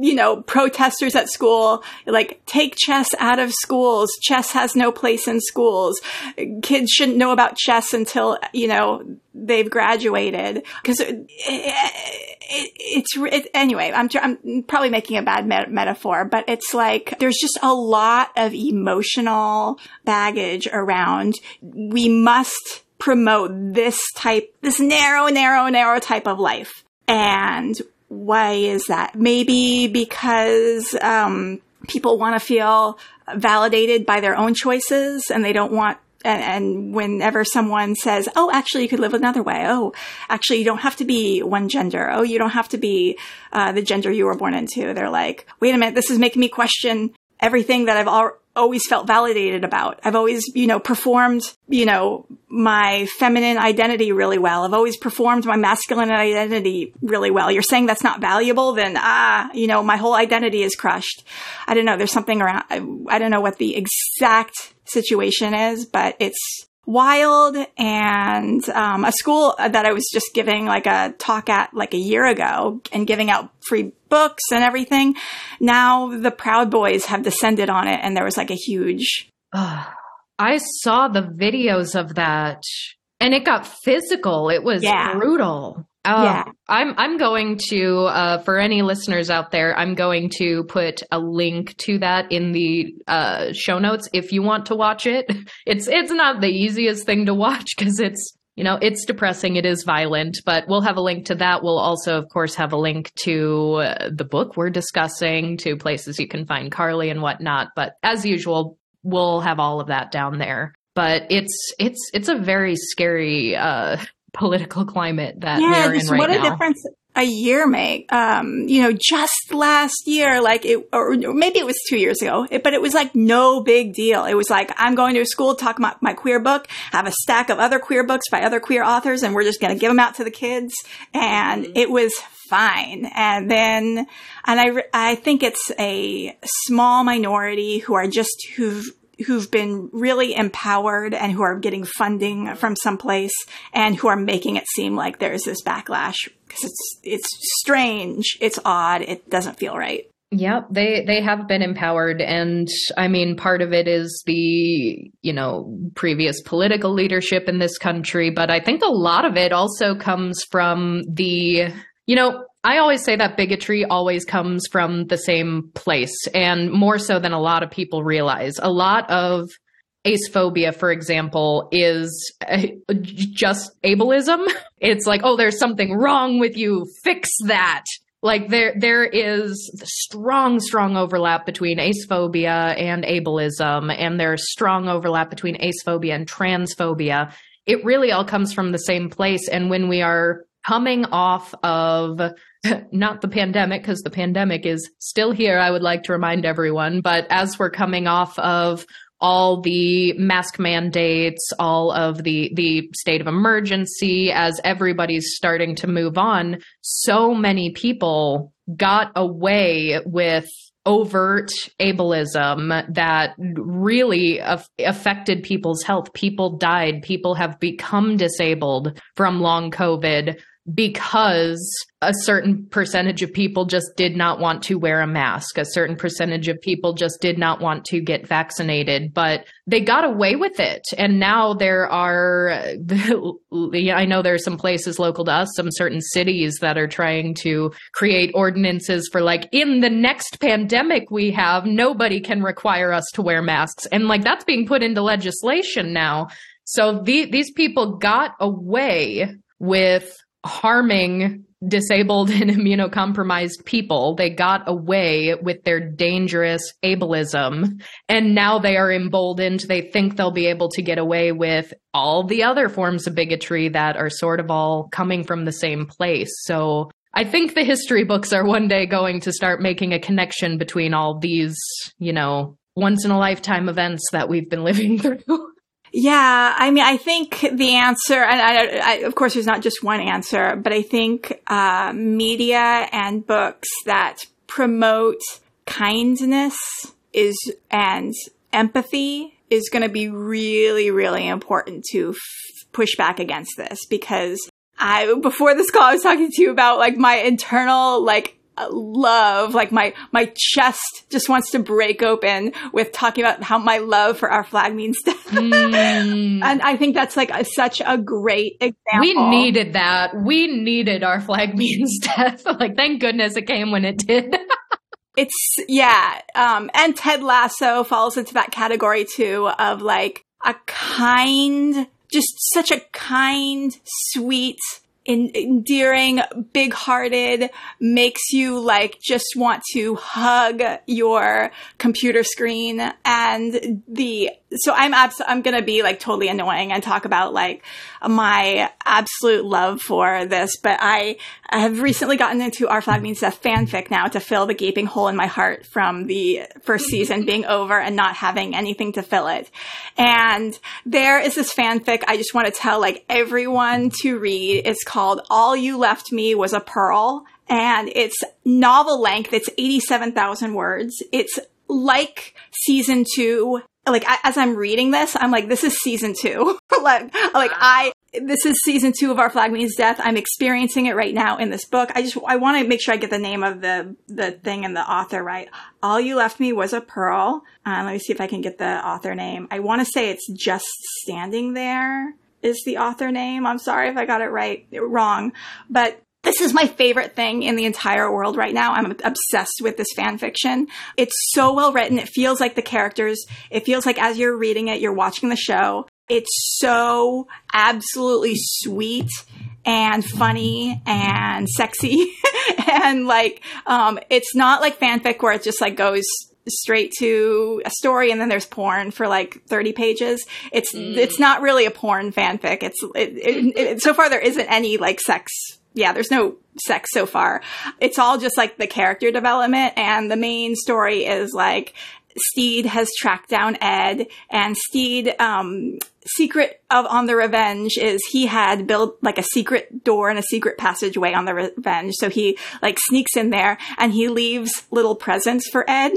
you know, protesters at school, like, take chess out of schools. Chess has no place in schools. Kids shouldn't know about chess until, you know, they've graduated. Cause it, it, it, it's, it, anyway, I'm, I'm probably making a bad met- metaphor, but it's like, there's just a lot of emotional baggage around. We must promote this type, this narrow, narrow, narrow type of life. And why is that? Maybe because um, people want to feel validated by their own choices and they don't want and, and, whenever someone says, "Oh, actually, you could live another way," "Oh, actually, you don't have to be one gender," "Oh, you don't have to be uh, the gender you were born into," they're like, "Wait a minute, this is making me question everything that I've al- always felt validated about. I've always, you know, performed, you know, my feminine identity really well. I've always performed my masculine identity really well. You're saying that's not valuable, then ah, you know, my whole identity is crushed. I don't know. There's something around. I, I don't know what the exact situation is, but it's wild and um, a school that I was just giving like a talk at like a year ago and giving out free books and everything. Now the Proud Boys have descended on it and there was like a huge. I saw the videos of that and it got physical. It was yeah. brutal. Oh, yeah. I'm I'm going to uh, for any listeners out there, I'm going to put a link to that in the uh, show notes if you want to watch it. It's it's not the easiest thing to watch because it's you know it's depressing, it is violent, but we'll have a link to that. We'll also, of course, have a link to uh, the book we're discussing, to places you can find Carly and whatnot. But as usual, we'll have all of that down there. But it's it's it's a very scary. Political climate that yeah, we're in right what now. What a difference a year make. Um, you know, just last year, like it, or maybe it was two years ago, but it was like no big deal. It was like, I'm going to school, talk about my queer book, have a stack of other queer books by other queer authors, and we're just going to give them out to the kids. And mm-hmm. it was fine. And then, and I, I think it's a small minority who are just, who've who've been really empowered and who are getting funding from someplace and who are making it seem like there's this backlash. Because it's it's strange, it's odd, it doesn't feel right. Yep, they they have been empowered. And I mean part of it is the, you know, previous political leadership in this country, but I think a lot of it also comes from the, you know, I always say that bigotry always comes from the same place and more so than a lot of people realize. A lot of acephobia, for example, is uh, just ableism. It's like, oh, there's something wrong with you. Fix that. Like there, there is strong, strong overlap between acephobia and ableism, and there's strong overlap between acephobia and transphobia. It really all comes from the same place. And when we are coming off of not the pandemic, because the pandemic is still here, I would like to remind everyone, but as we're coming off of all the mask mandates, all of the the state of emergency as everybody's starting to move on, so many people got away with overt ableism that really af- affected people's health. People died. People have become disabled from long COVID because a certain percentage of people just did not want to wear a mask. A certain percentage of people just did not want to get vaccinated, but they got away with it. And now there are, I know there are some places local to us, some certain cities that are trying to create ordinances for like, in the next pandemic we have, nobody can require us to wear masks. And like that's being put into legislation now. So the, these people got away with harming disabled and immunocompromised people. They got away with their dangerous ableism. And now they are emboldened. They think they'll be able to get away with all the other forms of bigotry that are sort of all coming from the same place. So I think the history books are one day going to start making a connection between all these, you know, once in a lifetime events that we've been living through. Yeah, I mean, I think the answer, and I, I, of course, there's not just one answer, but I think uh, media and books that promote kindness is and empathy is going to be really, really important to f- push back against this because I before this call I was talking to you about like my internal like love, like my, my chest just wants to break open with talking about how my love for our flag means death. Mm. and I think that's like a, such a great example. We needed that. We needed our flag means death. like, thank goodness it came when it did. it's, yeah. Um, and Ted Lasso falls into that category too of like a kind, just such a kind, sweet, endearing, big hearted, makes you like just want to hug your computer screen. And the, so I'm abs- I'm gonna be like totally annoying and talk about like my absolute love for this, but I, have recently gotten into Our Flag Means Death fanfic now to fill the gaping hole in my heart from the first season being over and not having anything to fill it. And there is this fanfic I just want to tell like everyone to read. It's called All You Left Me Was a Pearl. And it's novel length. It's 87,000 words. It's like season two like as I'm reading this, I'm like, this is season two. like, like I, this is season two of Our Flag Means Death. I'm experiencing it right now in this book. I just, I want to make sure I get the name of the, the thing and the author right. All You Left Me Was a Pearl. Uh, let me see if I can get the author name. I want to say it's Just Standing There is the author name. I'm sorry if I got it right, wrong, but this is my favorite thing in the entire world right now. I'm obsessed with this fan fiction. It's so well written. It feels like the characters. It feels like as you're reading it, you're watching the show. It's so absolutely sweet and funny and sexy. and like, um, it's not like fanfic where it just like goes straight to a story and then there's porn for like 30 pages. It's, mm. it's not really a porn fanfic. It's, it, it, it, so far there isn't any like sex yeah, there's no sex so far. It's all just like the character development and the main story is like Stede has tracked down Ed and Stede, um, secret of on the revenge is he had built like a secret door and a secret passageway on the revenge. So he like sneaks in there and he leaves little presents for Ed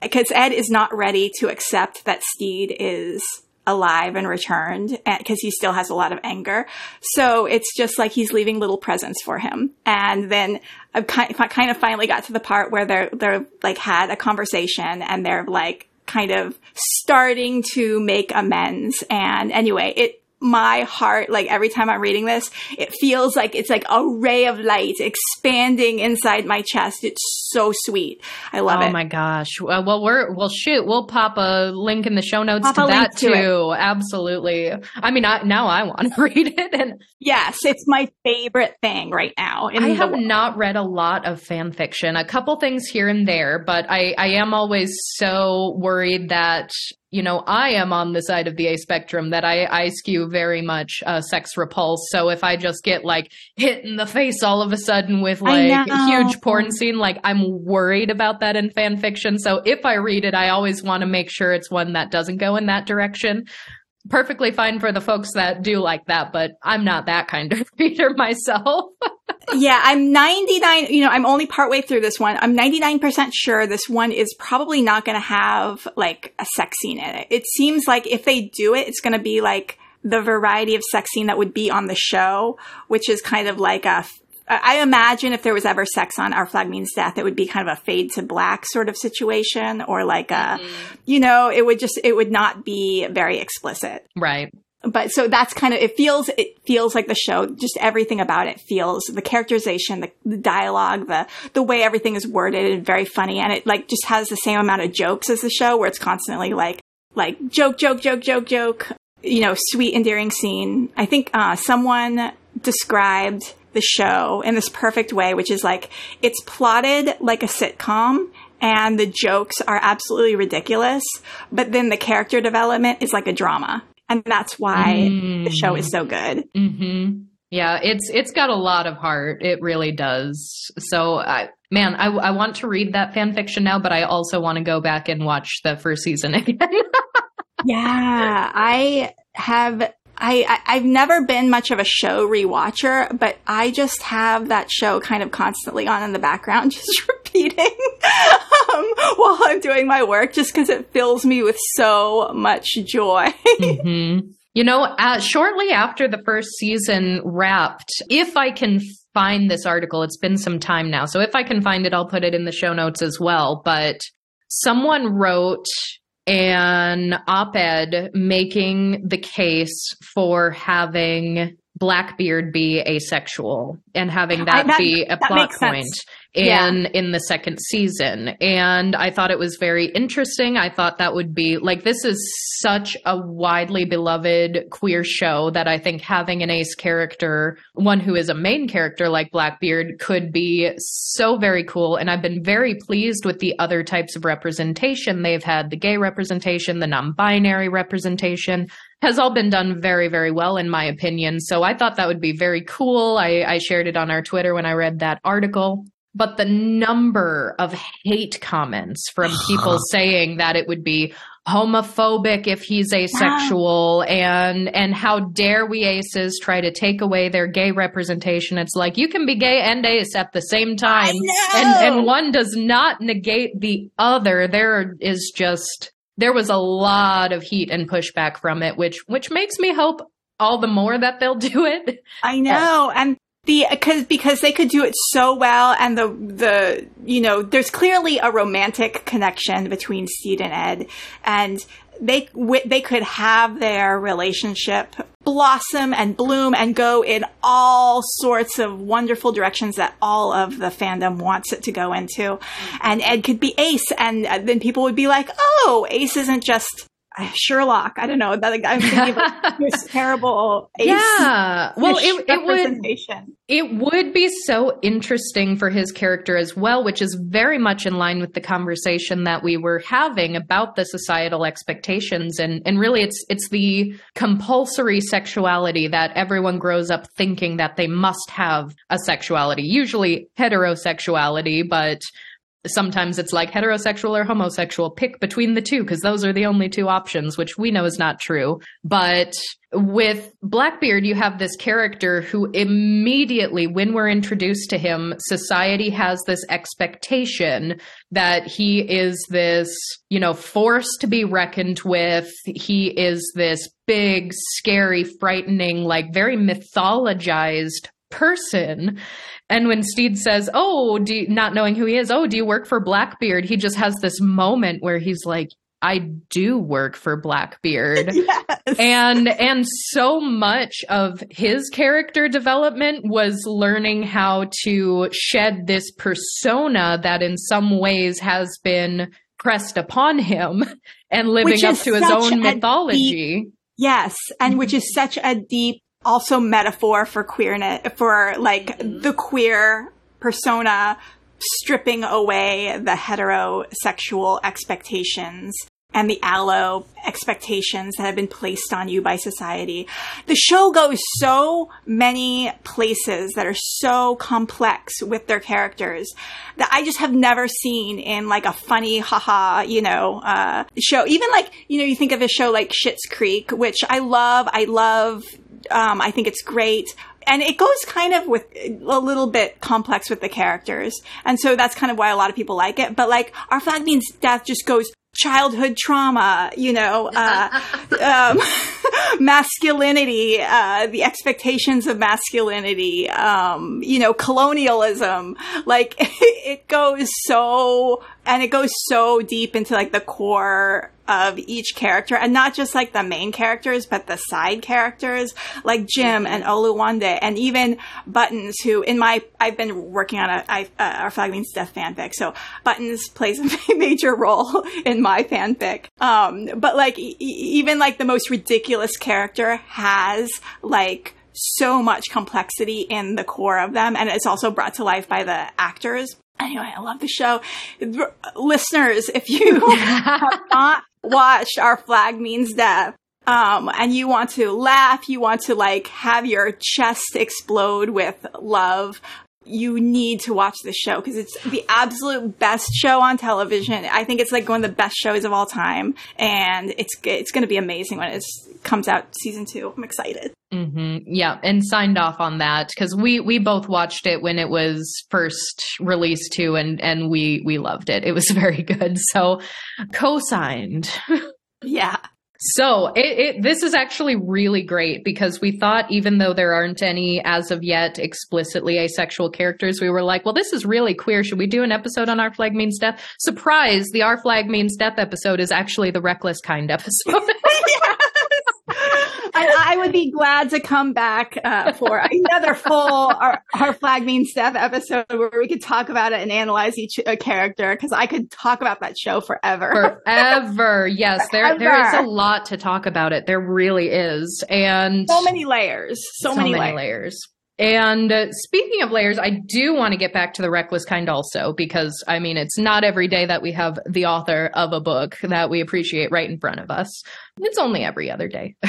because Ed is not ready to accept that Stede is alive and returned because he still has a lot of anger. So it's just like he's leaving little presents for him. And then I've kind of finally got to the part where they're, they're like had a conversation and they're like kind of starting to make amends. And anyway, it, my heart, like every time I'm reading this, it feels like it's like a ray of light expanding inside my chest. It's so sweet. I love oh it. Oh my gosh. Well, well, we're, well, shoot, we'll pop a link in the show notes pop to that to too. It. Absolutely. I mean, I, now I want to read it. And yes, it's my favorite thing right now. I have world. not read a lot of fan fiction, a couple things here and there, but I, I am always so worried that you know, I am on the side of the A spectrum that I, I skew very much uh, sex repulse. So if I just get like hit in the face all of a sudden with like a huge porn scene, like I'm worried about that in fan fiction. So if I read it, I always want to make sure it's one that doesn't go in that direction perfectly fine for the folks that do like that, but I'm not that kind of reader myself. yeah, I'm 99, you know, I'm only partway through this one. I'm 99% sure this one is probably not going to have like a sex scene in it. It seems like if they do it, it's going to be like the variety of sex scene that would be on the show, which is kind of like a I imagine if there was ever sex on Our Flag Means Death, it would be kind of a fade to black sort of situation or like a, mm-hmm. you know, it would just, it would not be very explicit. Right. But so that's kind of, it feels, it feels like the show, just everything about it feels the characterization, the, the dialogue, the, the way everything is worded and very funny. And it like just has the same amount of jokes as the show where it's constantly like, like joke, joke, joke, joke, joke, you know, sweet, endearing scene. I think, uh, someone described the show in this perfect way, which is like it's plotted like a sitcom and the jokes are absolutely ridiculous, but then the character development is like a drama. And that's why mm. the show is so good. Mm-hmm. Yeah, it's it's got a lot of heart. It really does. So, I, man, I, I want to read that fan fiction now, but I also want to go back and watch the first season again. yeah, I have I, I have never been much of a show rewatcher, but I just have that show kind of constantly on in the background, just repeating um, while I'm doing my work, just because it fills me with so much joy. mm-hmm. You know, uh, shortly after the first season wrapped, if I can find this article, it's been some time now, so if I can find it, I'll put it in the show notes as well. But someone wrote an op ed making the case for having Blackbeard be asexual and having that, that be a plot point in yeah. in the second season. And I thought it was very interesting. I thought that would be like this is such a widely beloved queer show that I think having an ace character, one who is a main character like Blackbeard could be so very cool and I've been very pleased with the other types of representation they've had, the gay representation, the non-binary representation has all been done very, very well, in my opinion. So I thought that would be very cool. I, I shared it on our Twitter when I read that article. But the number of hate comments from people saying that it would be homophobic if he's asexual and and how dare we aces try to take away their gay representation. It's like you can be gay and ace at the same time and and one does not negate the other. There is just there was a lot of heat and pushback from it, which which makes me hope all the more that they'll do it. I know, and the because because they could do it so well, and the the you know there's clearly a romantic connection between Stede and Ed, and they they could have their relationship blossom and bloom and go in all sorts of wonderful directions that all of the fandom wants it to go into. And Ed could be Ace, and uh, then people would be like, "Oh, Ace isn't just Sherlock. I don't know. That I'm thinking of this terrible. yeah. Well, it, it would it would be so interesting for his character as well, which is very much in line with the conversation that we were having about the societal expectations, and and really, it's it's the compulsory sexuality that everyone grows up thinking that they must have a sexuality, usually heterosexuality, but sometimes it's like heterosexual or homosexual. Pick between the two because those are the only two options, which we know is not true. But with Blackbeard, you have this character who immediately, when we're introduced to him, society has this expectation that he is this, you know, force to be reckoned with. He is this big, scary, frightening, like very mythologized person. And when Stede says, "Oh, do you, not knowing who he is, oh, do you work for Blackbeard?" He just has this moment where he's like, I do work for Blackbeard. yes. And and so much of his character development was learning how to shed this persona that in some ways has been pressed upon him and living up to his own mythology. Deep, yes, and which is such a deep also metaphor for queerness for like the queer persona stripping away the heterosexual expectations and the allo expectations that have been placed on you by society. The show goes so many places that are so complex with their characters that I just have never seen in like a funny haha, you know, uh, show. Even like, you know, you think of a show like Schitt's Creek, which I love. I love, um, I think it's great and it goes kind of with a little bit complex with the characters. And so that's kind of why a lot of people like it. But like our flag means death just goes childhood trauma, you know, uh, um, masculinity, uh, the expectations of masculinity, um, you know, colonialism. Like it goes so, and it goes so deep into like the core of each character and not just like the main characters, but the side characters like Jim and Oluwande and even Buttons who in my, I've been working on a, I, uh, our flag means death fanfic. So Buttons plays a major role in my fanfic. Um, but like e- even like the most ridiculous character has like so much complexity in the core of them and it's also brought to life by the actors. Anyway, I love the show. Listeners, if you have not watched Our Flag Means Death, um, and you want to laugh, you want to like have your chest explode with love, you need to watch this show because it's the absolute best show on television. I think it's like one of the best shows of all time, and it's it's going to be amazing when it comes out season two. I'm excited. Mm-hmm. Yeah, and signed off on that because we we both watched it when it was first released too, and and we we loved it. It was very good. So co-signed. yeah. So it, it, this is actually really great because we thought even though there aren't any as of yet explicitly asexual characters, we were like, well, this is really queer. Should we do an episode on Our Flag Means Death? Surprise! The Our Flag Means Death episode is actually the reckless kind episode. I would be glad to come back uh, for another full our, our, flag means death episode where we could talk about it and analyze each uh, character because I could talk about that show forever. Forever, yes. There, there is a lot to talk about it. There really is, and so many layers. So, so many, many layers. layers. And uh, speaking of layers, I do want to get back to the reckless kind also, because I mean, it's not every day that we have the author of a book that we appreciate right in front of us. It's only every other day.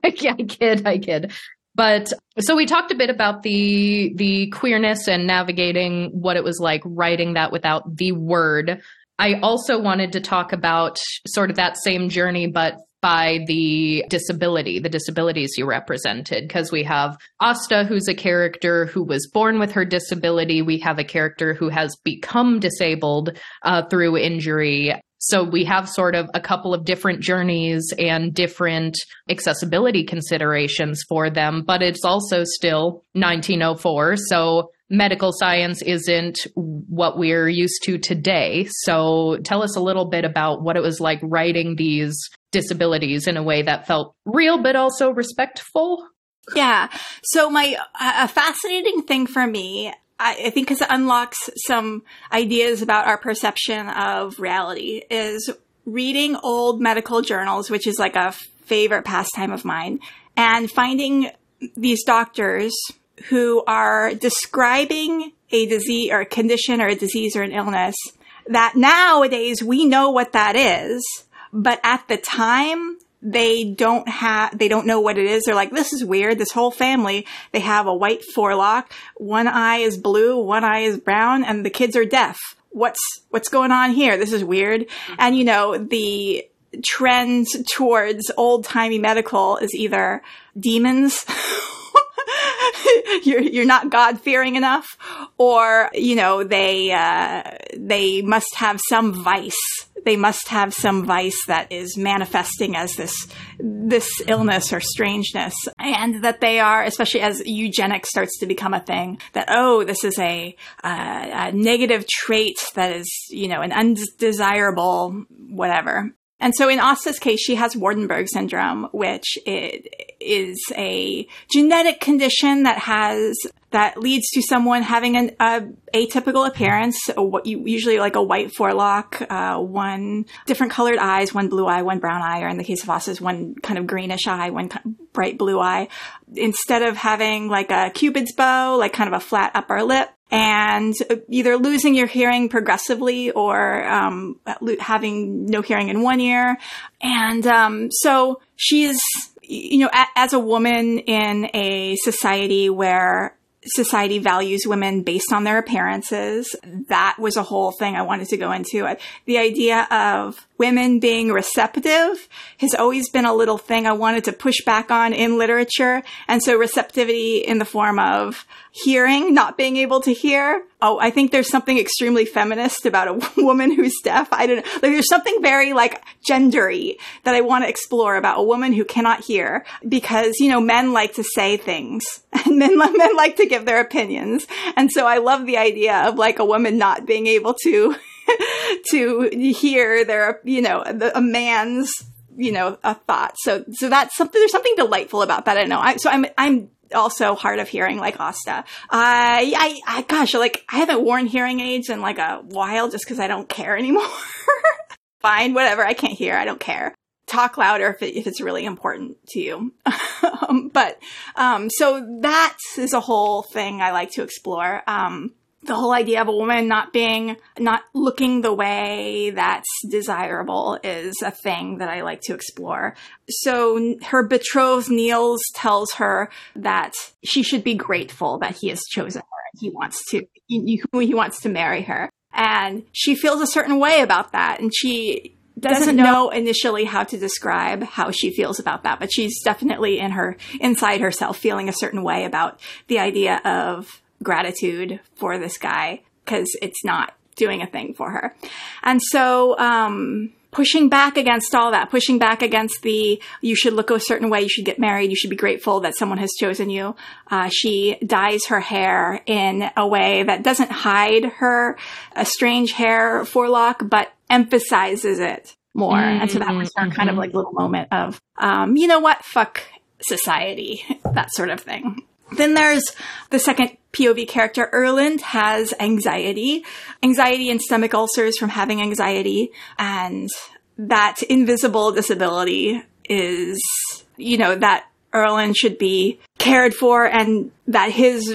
I kid, I kid. But so we talked a bit about the the queerness and navigating what it was like writing that without the word. I also wanted to talk about sort of that same journey, but by the disability, the disabilities you represented, because we have Asta, who's a character who was born with her disability. We have a character who has become disabled uh, through injury. So we have sort of a couple of different journeys and different accessibility considerations for them, but it's also still 1904. So medical science isn't what we're used to today. So tell us a little bit about what it was like writing these disabilities in a way that felt real, but also respectful. Yeah. So my, a fascinating thing for me I, think because it unlocks some ideas about our perception of reality is reading old medical journals, which is like a favorite pastime of mine, and finding these doctors who are describing a disease or a condition or a disease or an illness that nowadays we know what that is, but at the time they don't have, they don't know what it is. They're like, this is weird. This whole family, they have a white forelock. One eye is blue, one eye is brown, and the kids are deaf. what's what's going on here? This is weird. And you know, the trend towards old timey medical is either demons. you're you're not God fearing enough, or you know they uh, they must have some vice. They must have some vice that is manifesting as this this illness or strangeness, and that they are, especially as eugenics starts to become a thing, that oh, this is a, uh, a negative trait that is you know an undesirable whatever. And so in Asta's case, she has Waardenburg syndrome, which is a genetic condition that has that leads to someone having an atypical appearance, usually like a white forelock, uh, one different colored eyes, one blue eye, one brown eye, or in the case of Asta's, one kind of greenish eye, one bright blue eye. Instead of having like a cupid's bow, like kind of a flat upper lip, and either losing your hearing progressively or um, having no hearing in one ear. And um, so she's, you know, a- as a woman in a society where society values women based on their appearances. That was a whole thing I wanted to go into. The idea of women being receptive has always been a little thing I wanted to push back on in literature. And so receptivity in the form of hearing, not being able to hear. Oh, I think there's something extremely feminist about a woman who's deaf. I don't know. Like there's something very like gendery that I want to explore about a woman who cannot hear because, you know, men like to say things and men, men like to give their opinions. And so I love the idea of like a woman not being able to to hear their, you know, the, a man's, you know, a thought. So, so that's something, there's something delightful about that. I know. I, so I'm, I'm also hard of hearing like Asta. I, I, I, gosh, like I haven't worn hearing aids in like a while just because I don't care anymore. Fine, whatever. I can't hear. I don't care. Talk louder if, it, if it's really important to you. um, but um, so that is a whole thing I like to explore. Um, the whole idea of a woman not being, not looking the way that's desirable is a thing that I like to explore. So her betrothed Niels tells her that she should be grateful that he has chosen her. He wants to, he, he wants to marry her. And she feels a certain way about that. And she doesn't, doesn't know initially how to describe how she feels about that, but she's definitely in her, inside herself feeling a certain way about the idea of gratitude for this guy because it's not doing a thing for her. And so, um, pushing back against all that, pushing back against the you should look a certain way, you should get married, you should be grateful that someone has chosen you. Uh, she dyes her hair in a way that doesn't hide her a strange hair forelock, but emphasizes it more. Mm-hmm. And so that was her kind of like little moment of, um, you know what, fuck society, that sort of thing. Then there's the second POV character. Erland has anxiety, anxiety and stomach ulcers from having anxiety. And that invisible disability is, you know, that Erland should be cared for and that his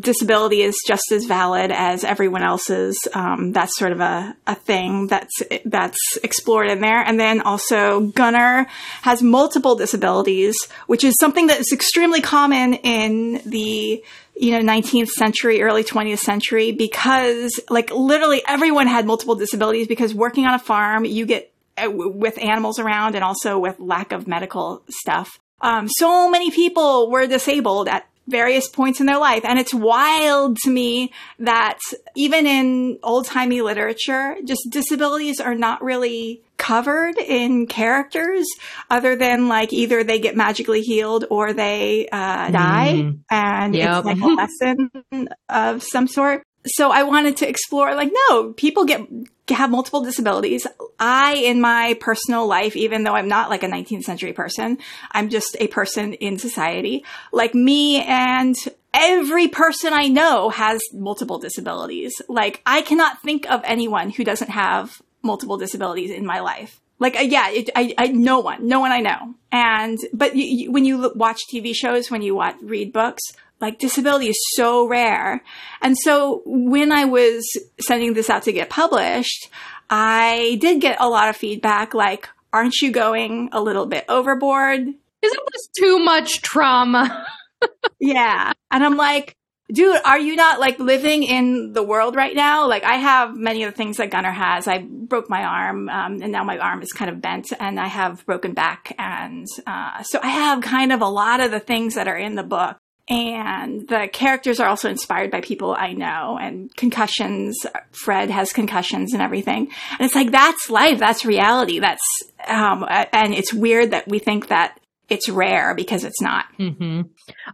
disability is just as valid as everyone else's. Um, that's sort of a, a thing that's that's explored in there. And then also Gunnar has multiple disabilities, which is something that is extremely common in the you know 19th century early 20th century because like literally everyone had multiple disabilities because working on a farm you get uh, with animals around and also with lack of medical stuff um, so many people were disabled at various points in their life. And it's wild to me that even in old timey literature, just disabilities are not really covered in characters other than like either they get magically healed or they uh, die. Mm. And yep. it's like a lesson of some sort so I wanted to explore like, no, people get, have multiple disabilities. I, in my personal life, even though I'm not like a 19th century person, I'm just a person in society. Like me and every person I know has multiple disabilities. Like I cannot think of anyone who doesn't have multiple disabilities in my life. Like, uh, yeah, it, I, I, no one, no one I know. And, but you, you, when you watch TV shows, when you watch, read books, like disability is so rare. And so when I was sending this out to get published, I did get a lot of feedback like, aren't you going a little bit overboard? Isn't this too much trauma? yeah. And I'm like, dude, are you not like living in the world right now? Like I have many of the things that Gunnar has. I broke my arm, um, and now my arm is kind of bent, and I have broken back, and uh, so I have kind of a lot of the things that are in the book. And the characters are also inspired by people I know and concussions. Fred has concussions and everything. And it's like, that's life. That's reality. That's, um, and it's weird that we think that it's rare because it's not. Mm-hmm.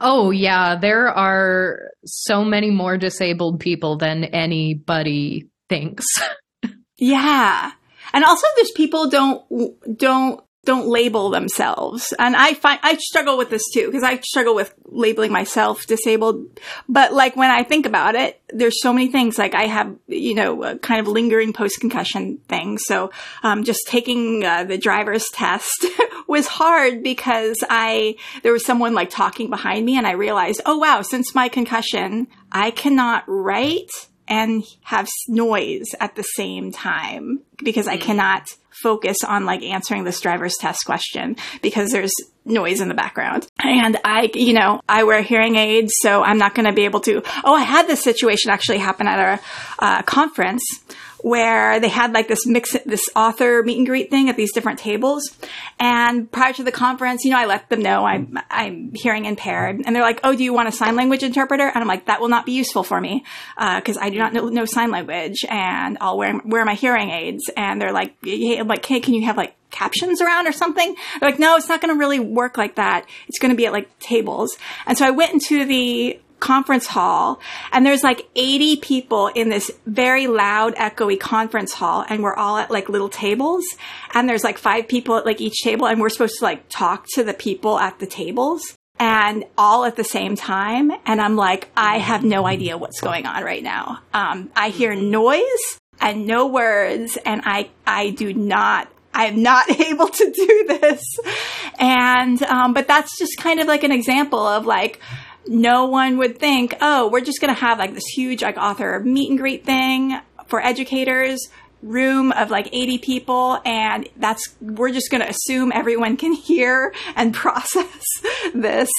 Oh, yeah. There are so many more disabled people than anybody thinks. yeah. And also there's people don't, don't don't label themselves. And I find, I struggle with this too, because I struggle with labeling myself disabled. But like when I think about it, there's so many things, like I have, you know, kind of lingering post-concussion things. So, um, just taking uh, the driver's test was hard because I, there was someone like talking behind me and I realized, oh wow, since my concussion, I cannot write and have noise at the same time because I mm. cannot focus on like answering this driver's test question because there's noise in the background. And I, you know, I wear hearing aids, so I'm not going to be able to. Oh, I had this situation actually happen at a uh, conference where they had like this mix, this author meet and greet thing at these different tables. And prior to the conference, you know, I let them know I'm, I'm hearing impaired and they're like, Oh, do you want a sign language interpreter? And I'm like, that will not be useful for me. Uh, cause I do not know, know sign language and I'll wear, wear my hearing aids. And they're like, hey, like, hey, can you have like captions around or something? They're like, no, it's not going to really work like that. It's going to be at like tables. And so I went into the conference hall and there's like 80 people in this very loud echoey conference hall and we're all at like little tables and there's like five people at like each table and we're supposed to like talk to the people at the tables and all at the same time and i'm like i have no idea what's going on right now um, i hear noise and no words and i i do not I'm not able to do this. And, um, but that's just kind of like an example of like, no one would think, oh, we're just going to have like this huge like author meet and greet thing for educators, room of like 80 people, and that's, we're just going to assume everyone can hear and process this.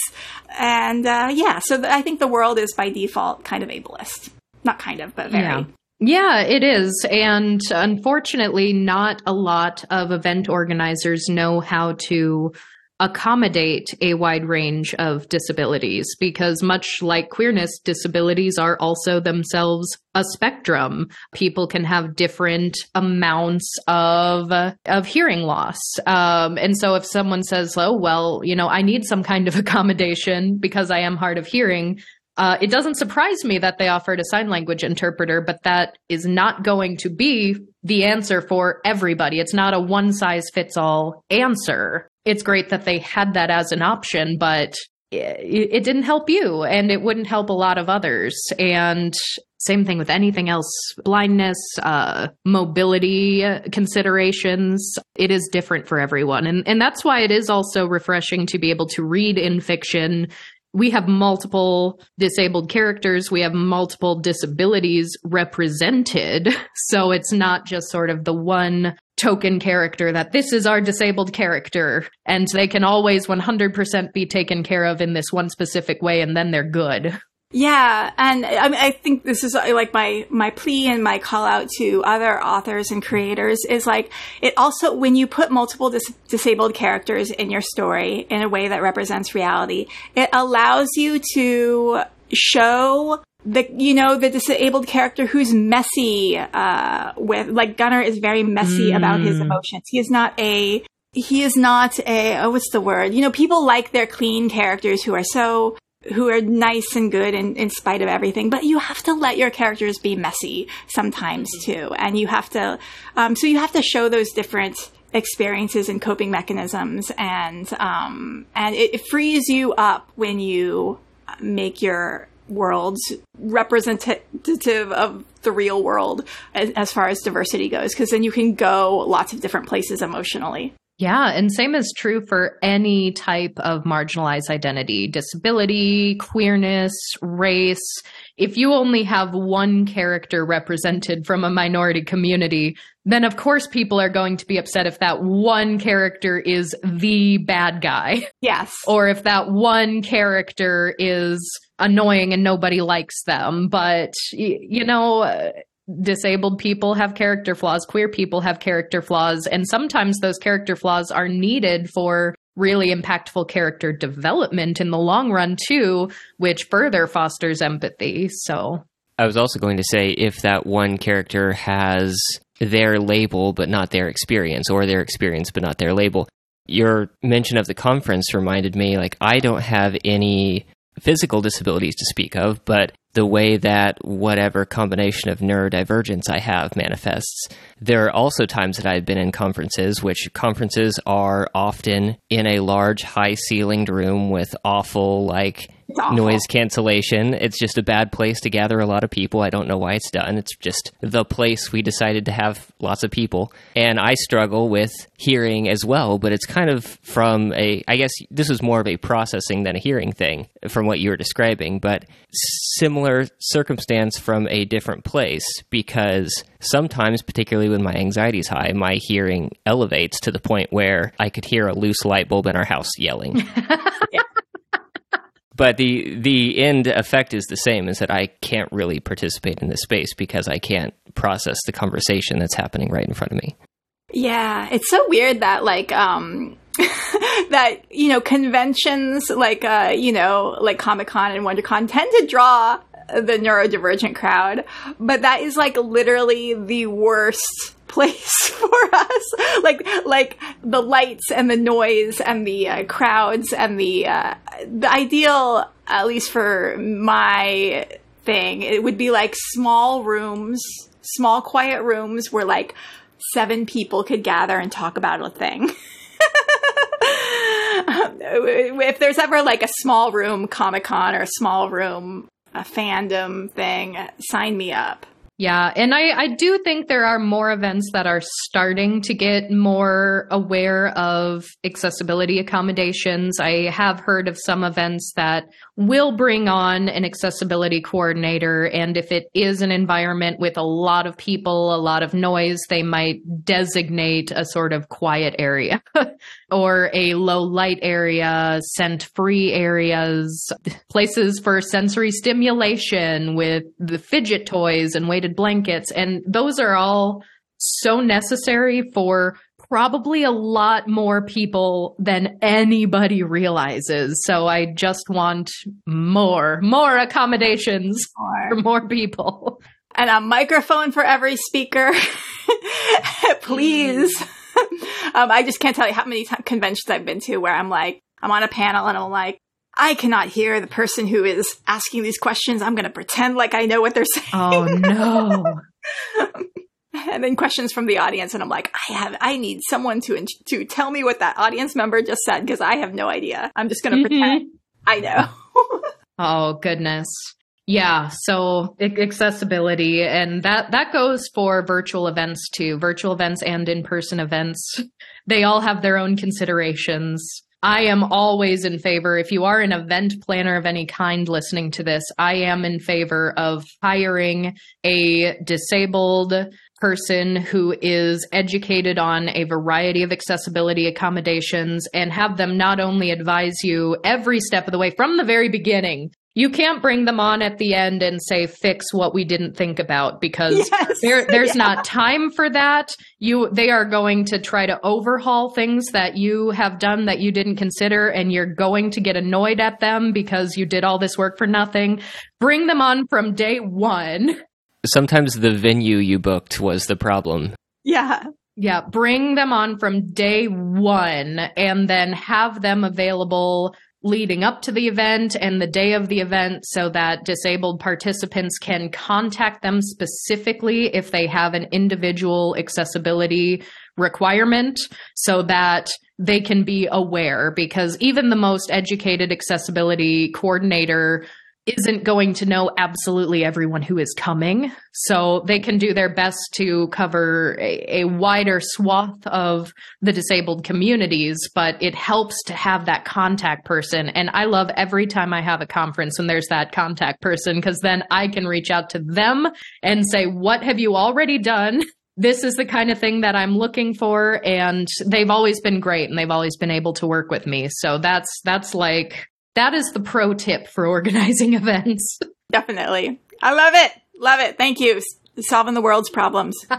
And uh, yeah, so th- I think the world is by default kind of ableist. Not kind of, but very. Yeah. Yeah, it is. And unfortunately, not a lot of event organizers know how to accommodate a wide range of disabilities because much like queerness disabilities are also themselves a spectrum. People can have different amounts of of hearing loss. Um, and so if someone says oh well you know i need some kind of accommodation because i am hard of hearing uh, it doesn't surprise me that they offered a sign language interpreter, but that is not going to be the answer for everybody. It's not a one size fits all answer it's great that they had that as an option, but it, it, didn't help you and it wouldn't help a lot of others. And same thing with anything else blindness, uh, mobility considerations. It is different for everyone. And, and that's why it is also refreshing to be able to read in fiction we have multiple disabled characters, we have multiple disabilities represented. So it's not just sort of the one token character that this is our disabled character and they can always 100% be taken care of in this one specific way and then they're good. Yeah, and I, mean, I think this is uh, like my my plea and my call out to other authors and creators is like it also when you put multiple dis- disabled characters in your story in a way that represents reality, it allows you to show the you know the disabled character who's messy uh, with like Gunnar is very messy mm. about his emotions. He is not a he is not a oh, what's the word? You know, people like their clean characters who are so who are nice and good in, in spite of everything, but you have to let your characters be messy sometimes too, and you have to um, so you have to show those different experiences and coping mechanisms, and um, and it, it frees you up when you make your worlds representative of the real world as, as far as diversity goes because then you can go lots of different places emotionally Yeah, and same is true for any type of marginalized identity, disability, queerness, race. If you only have one character represented from a minority community, then of course people are going to be upset if that one character is the bad guy. Yes. Or if that one character is annoying and nobody likes them. But, you know, uh, disabled people have character flaws, queer people have character flaws, and sometimes those character flaws are needed for really impactful character development in the long run too, which further fosters empathy. So I was also going to say if that one character has their label but not their experience or their experience but not their label. Your mention of the conference reminded me like I don't have any physical disabilities to speak of, but the way that whatever combination of neurodivergence I have manifests. There are also times that I've been in conferences, which conferences are often in a large, high ceilinged room with awful, like, noise cancellation. It's just a bad place to gather a lot of people. I don't know why it's done. It's just the place we decided to have lots of people. And I struggle with hearing as well, but it's kind of from a, I guess this is more of a processing than a hearing thing from what you were describing, but similar circumstance from a different place because sometimes, particularly when my anxiety is high, my hearing elevates to the point where I could hear a loose light bulb in our house yelling. but the the end effect is the same is that I can't really participate in this space because I can't process the conversation that's happening right in front of me. Yeah, it's so weird that like um that you know conventions like uh you know like Comic-Con and WonderCon tend to draw the neurodivergent crowd, but that is like literally the worst place for us. Like like the lights and the noise and the uh, crowds and the uh, the ideal, at least for my thing, it would be like small rooms, small quiet rooms where like seven people could gather and talk about a thing. if there's ever like a small room Comic Con or a small room a fandom thing, sign me up. Yeah, and I, I do think there are more events that are starting to get more aware of accessibility accommodations. I have heard of some events that will bring on an accessibility coordinator, and if it is an environment with a lot of people, a lot of noise, they might designate a sort of quiet area or a low light area, scent free areas, places for sensory stimulation with the fidget toys and weighted blankets. And those are all so necessary for probably a lot more people than anybody realizes. So I just want more, more accommodations more. for more people. And a microphone for every speaker. Please. um, I just can't tell you how many t- conventions I've been to where I'm like, I'm on a panel and I'm like, I cannot hear the person who is asking these questions. I'm going to pretend like I know what they're saying. Oh no. and then questions from the audience and I'm like, I have I need someone to to tell me what that audience member just said because I have no idea. I'm just going to mm-hmm. pretend I know. oh goodness. Yeah, so accessibility and that that goes for virtual events too. Virtual events and in-person events. They all have their own considerations. I am always in favor, if you are an event planner of any kind listening to this, I am in favor of hiring a disabled person who is educated on a variety of accessibility accommodations and have them not only advise you every step of the way from the very beginning you can't bring them on at the end and say fix what we didn't think about because yes. there, there's yeah. not time for that. You they are going to try to overhaul things that you have done that you didn't consider and you're going to get annoyed at them because you did all this work for nothing. Bring them on from day 1. Sometimes the venue you booked was the problem. Yeah. Yeah, bring them on from day 1 and then have them available leading up to the event and the day of the event so that disabled participants can contact them specifically if they have an individual accessibility requirement so that they can be aware because even the most educated accessibility coordinator isn't going to know absolutely everyone who is coming. So they can do their best to cover a, a, wider swath of the disabled communities, but it helps to have that contact person. And I love every time I have a conference when there's that contact person, because then I can reach out to them and say, What have you already done? This is the kind of thing that I'm looking for. And they've always been great and they've always been able to work with me. So that's, that's like, that is the pro tip for organizing events. Definitely. I love it. Love it. Thank you. Solving the world's problems.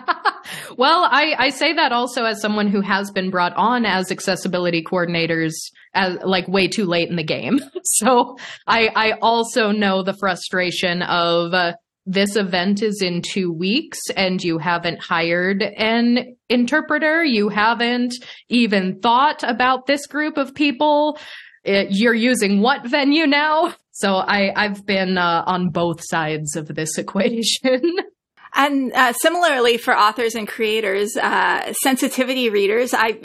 well, I, I say that also as someone who has been brought on as accessibility coordinators as like way too late in the game. So I, I also know the frustration of uh, this event is in two weeks and you haven't hired an interpreter. You haven't even thought about this group of people you're using what venue now? So I, I've been uh, on both sides of this equation. And uh, similarly for authors and creators, uh, sensitivity readers, I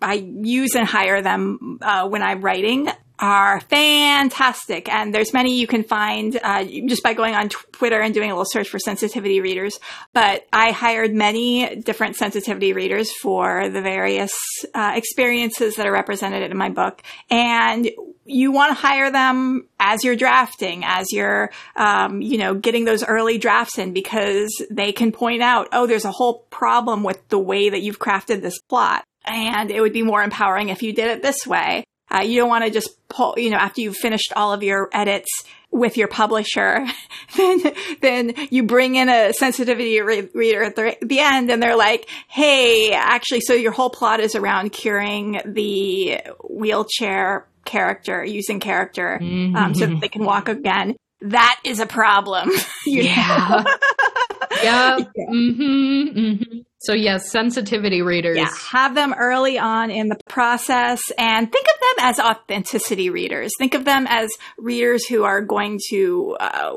I use and hire them uh, when I'm writing are fantastic. And there's many you can find uh, just by going on Twitter and doing a little search for sensitivity readers. But I hired many different sensitivity readers for the various uh, experiences that are represented in my book. And you want to hire them as you're drafting, as you're, um, you know, getting those early drafts in because they can point out, oh, there's a whole problem with the way that you've crafted this plot. And it would be more empowering if you did it this way. Uh, you don't want to just pull, you know, after you've finished all of your edits with your publisher, then, then you bring in a sensitivity re- reader at the, the end and they're like, Hey, actually, so your whole plot is around curing the wheelchair character, using character, mm-hmm. um, so that they can walk again. That is a problem. yeah. yeah. Mm-hmm, mm-hmm. So yes, sensitivity readers. Yeah, have them early on in the process and think of them as authenticity readers. Think of them as readers who are going to uh,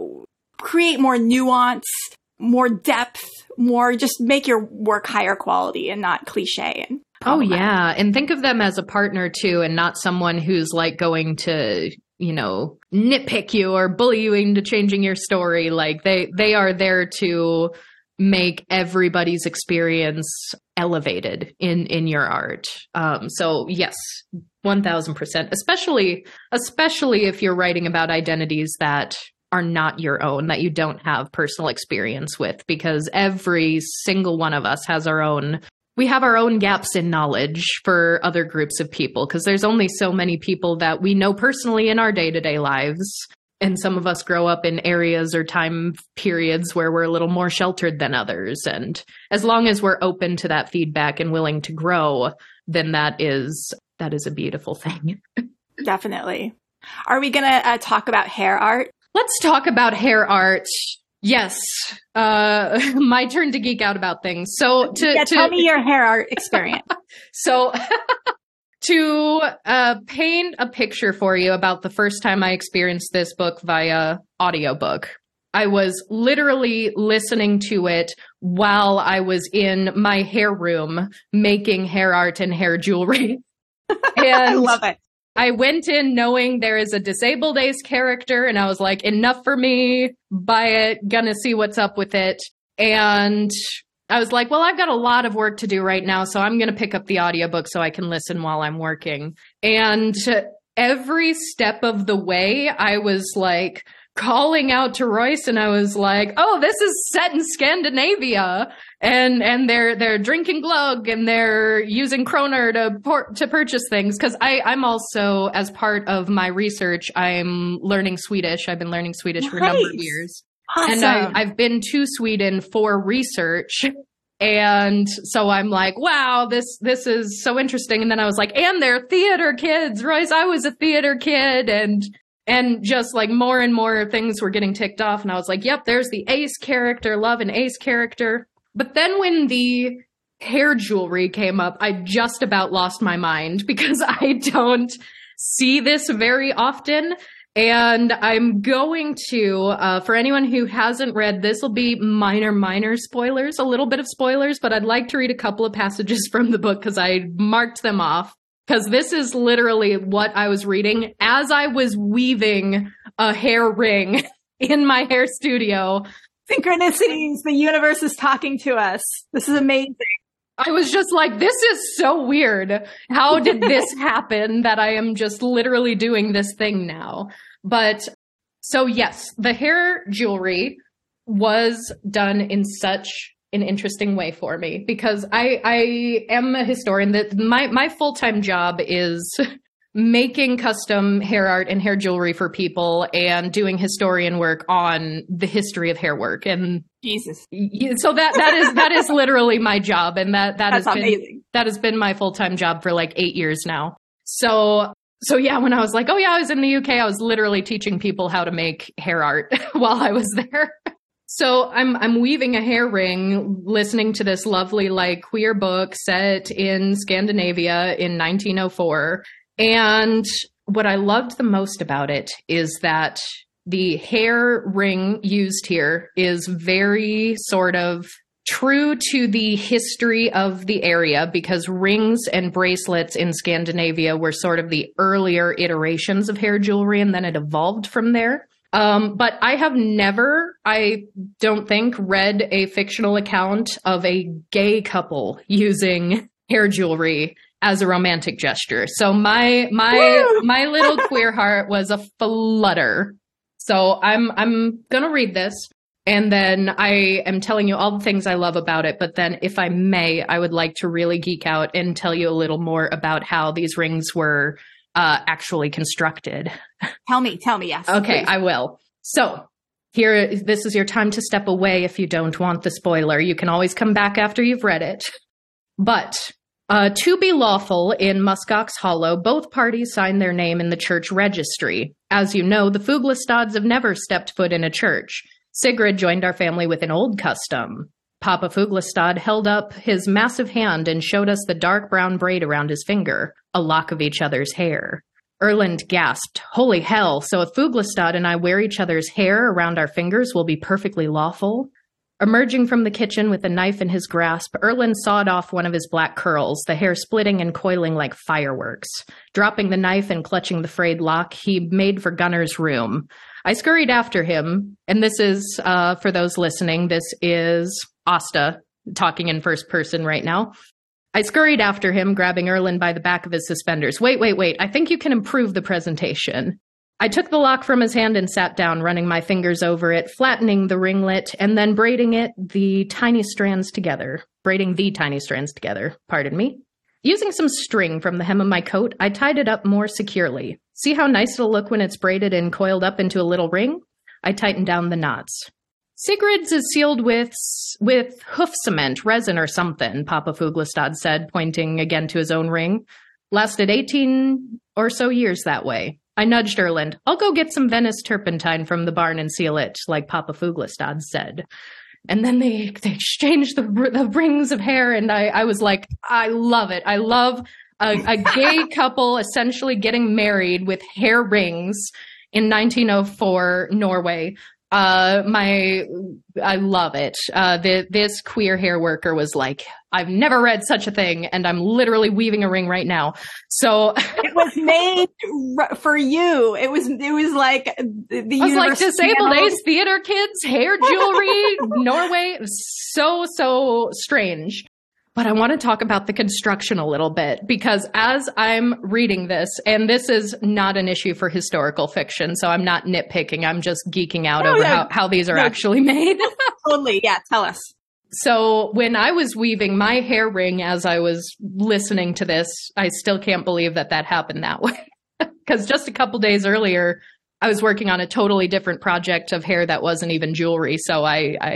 create more nuance, more depth, more just make your work higher quality and not cliche and Oh yeah, and think of them as a partner too and not someone who's like going to you know nitpick you or bully you into changing your story like they they are there to make everybody's experience elevated in in your art. Um, so yes, one thousand percent. Especially especially if you're writing about identities that are not your own that you don't have personal experience with because every single one of us has our own we have our own gaps in knowledge for other groups of people because there's only so many people that we know personally in our day-to-day lives and some of us grow up in areas or time periods where we're a little more sheltered than others. And as long as we're open to that feedback and willing to grow then that is that is a beautiful thing. Definitely. Are we going to uh, talk about hair art? Let's talk about hair art. Yes. Uh my turn to geek out about things. So to, yeah, to tell me your hair art experience. So to uh, paint a picture for you about the first time I experienced this book via audiobook. I was literally listening to it while I was in my hair room making hair art and hair jewelry. and I love it. I went in knowing there is a disabled ace character and I was like, enough for me, buy it, gonna see what's up with it. And I was like, well, I've got a lot of work to do right now, so I'm going to pick up the audiobook so I can listen while I'm working. And every step of the way, I was like calling out to Royce and I was like, "Oh, this is set in Scandinavia." And and they're they're drinking glug and they're using kroner to por- to purchase things cuz I I'm also as part of my research, I'm learning Swedish. I've been learning Swedish nice. for a number of years. Awesome. And I, I've been to Sweden for research. And so I'm like, wow, this, this is so interesting. And then I was like, and they're theater kids, Royce. I was a theater kid and, and just like more and more things were getting ticked off. And I was like, yep, there's the ace character, love an ace character. But then when the hair jewelry came up, I just about lost my mind because I don't see this very often. And I'm going to, uh, for anyone who hasn't read, this will be minor, minor spoilers, a little bit of spoilers, but I'd like to read a couple of passages from the book because I marked them off. Because this is literally what I was reading as I was weaving a hair ring in my hair studio. Synchronicities. The universe is talking to us. This is amazing. I was just like, this is so weird. How did this happen that I am just literally doing this thing now? But so, yes, the hair jewelry was done in such an interesting way for me because I I am a historian that my my full-time job is making custom hair art and hair jewelry for people and doing historian work on the history of hair work and Jesus. So that that is that is literally my job and that that That's has been that has been my full-time job for like 8 years now. So so yeah, when I was like, "Oh yeah, I was in the UK," I was literally teaching people how to make hair art while I was there. So I'm I'm weaving a hair ring, listening to this lovely like queer book set in Scandinavia in 1904. And what I loved the most about it is that the hair ring used here is very sort of true to the history of the area because rings and bracelets in Scandinavia were sort of the earlier iterations of hair jewelry and then it evolved from there. Um, but I have never, I don't think, read a fictional account of a gay couple using hair jewelry as a romantic gesture. So my my my little queer heart was a flutter. So I'm I'm gonna read this and then I am telling you all the things I love about it. But then, if I may, I would like to really geek out and tell you a little more about how these rings were uh, actually constructed. Tell me, tell me, yes. Okay, please. I will. So, here, this is your time to step away if you don't want the spoiler. You can always come back after you've read it. But uh, to be lawful in Muskox Hollow, both parties signed their name in the church registry. As you know, the Fuglestads have never stepped foot in a church. Sigrid joined our family with an old custom. Papa Fuglestad held up his massive hand and showed us the dark brown braid around his finger, a lock of each other's hair. Erland gasped, Holy hell, so if Fuglestad and I wear each other's hair around our fingers will be perfectly lawful? Emerging from the kitchen with a knife in his grasp, Erland sawed off one of his black curls, the hair splitting and coiling like fireworks. Dropping the knife and clutching the frayed lock, he made for Gunnar's room. I scurried after him, and this is, uh, for those listening, this is Asta talking in first person right now. I scurried after him, grabbing Erland by the back of his suspenders. Wait, wait, wait. I think you can improve the presentation. I took the lock from his hand and sat down, running my fingers over it, flattening the ringlet, and then braiding it the tiny strands together. Braiding the tiny strands together, pardon me. Using some string from the hem of my coat, I tied it up more securely. See how nice it'll look when it's braided and coiled up into a little ring? I tightened down the knots. Sigrid's is sealed with with hoof cement, resin or something, Papa Fuglestad said, pointing again to his own ring. Lasted 18 or so years that way. I nudged Erland. I'll go get some Venice turpentine from the barn and seal it, like Papa Fuglestad said. And then they, they exchanged the, the rings of hair, and I, I was like, I love it. I love a, a gay couple essentially getting married with hair rings in 1904 Norway. Uh, my, I love it. Uh, the, this queer hair worker was like, I've never read such a thing, and I'm literally weaving a ring right now. So it was made r- for you. It was, it was like the, I was like disabled channeled- ace theater kids, hair jewelry, Norway. So, so strange. But I want to talk about the construction a little bit because as I'm reading this, and this is not an issue for historical fiction, so I'm not nitpicking. I'm just geeking out No, over yeah. how, how these are No. actually made. Totally. Yeah. Tell us. So when I was weaving my hair ring as I was listening to this, I still can't believe that that happened that way. Because just a couple days earlier, I was working on a totally different project of hair that wasn't even jewelry. So I, I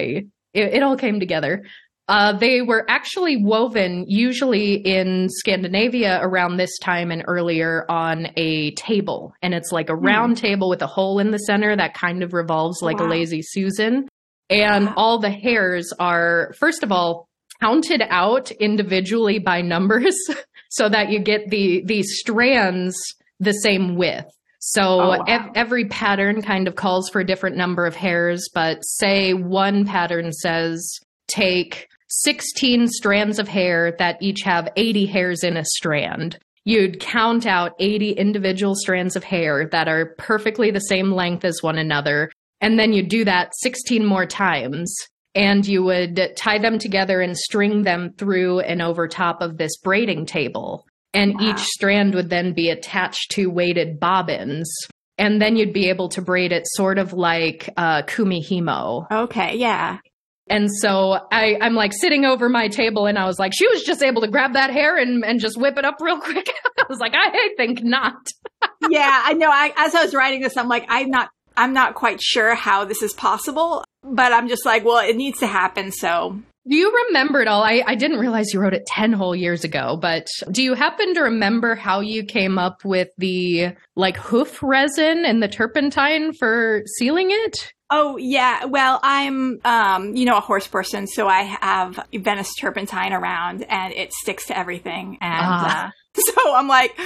it, it all came together. Uh, they were actually woven usually in Scandinavia around this time and earlier on a table. And it's like a round table with a hole in the center that kind of revolves like a lazy Susan. And Wow. all the hairs are, first of all, counted out individually by numbers so that you get the, the strands the same width. So Oh, wow. ev- every pattern kind of calls for a different number of hairs, but say one pattern says take 16 strands of hair that each have 80 hairs in a strand. you'd count out 80 individual strands of hair that are perfectly the same length as one another. And then you'd do that 16 more times. And you would tie them together and string them through and over top of this braiding table. And wow. each strand would then be attached to weighted bobbins. And then you'd be able to braid it sort of like uh, kumihimo. Okay, yeah. And so I, I'm like sitting over my table and I was like, she was just able to grab that hair and, and just whip it up real quick. I was like, I think not. yeah, I know. I, as I was writing this, I'm like, I'm not, I'm not quite sure how this is possible, but I'm just like, well, it needs to happen. So do you remember it all? I, I didn't realize you wrote it 10 whole years ago, but do you happen to remember how you came up with the like hoof resin and the turpentine for sealing it? Oh yeah, well I'm um you know a horse person, so I have Venice turpentine around, and it sticks to everything, and ah. uh, so I'm like,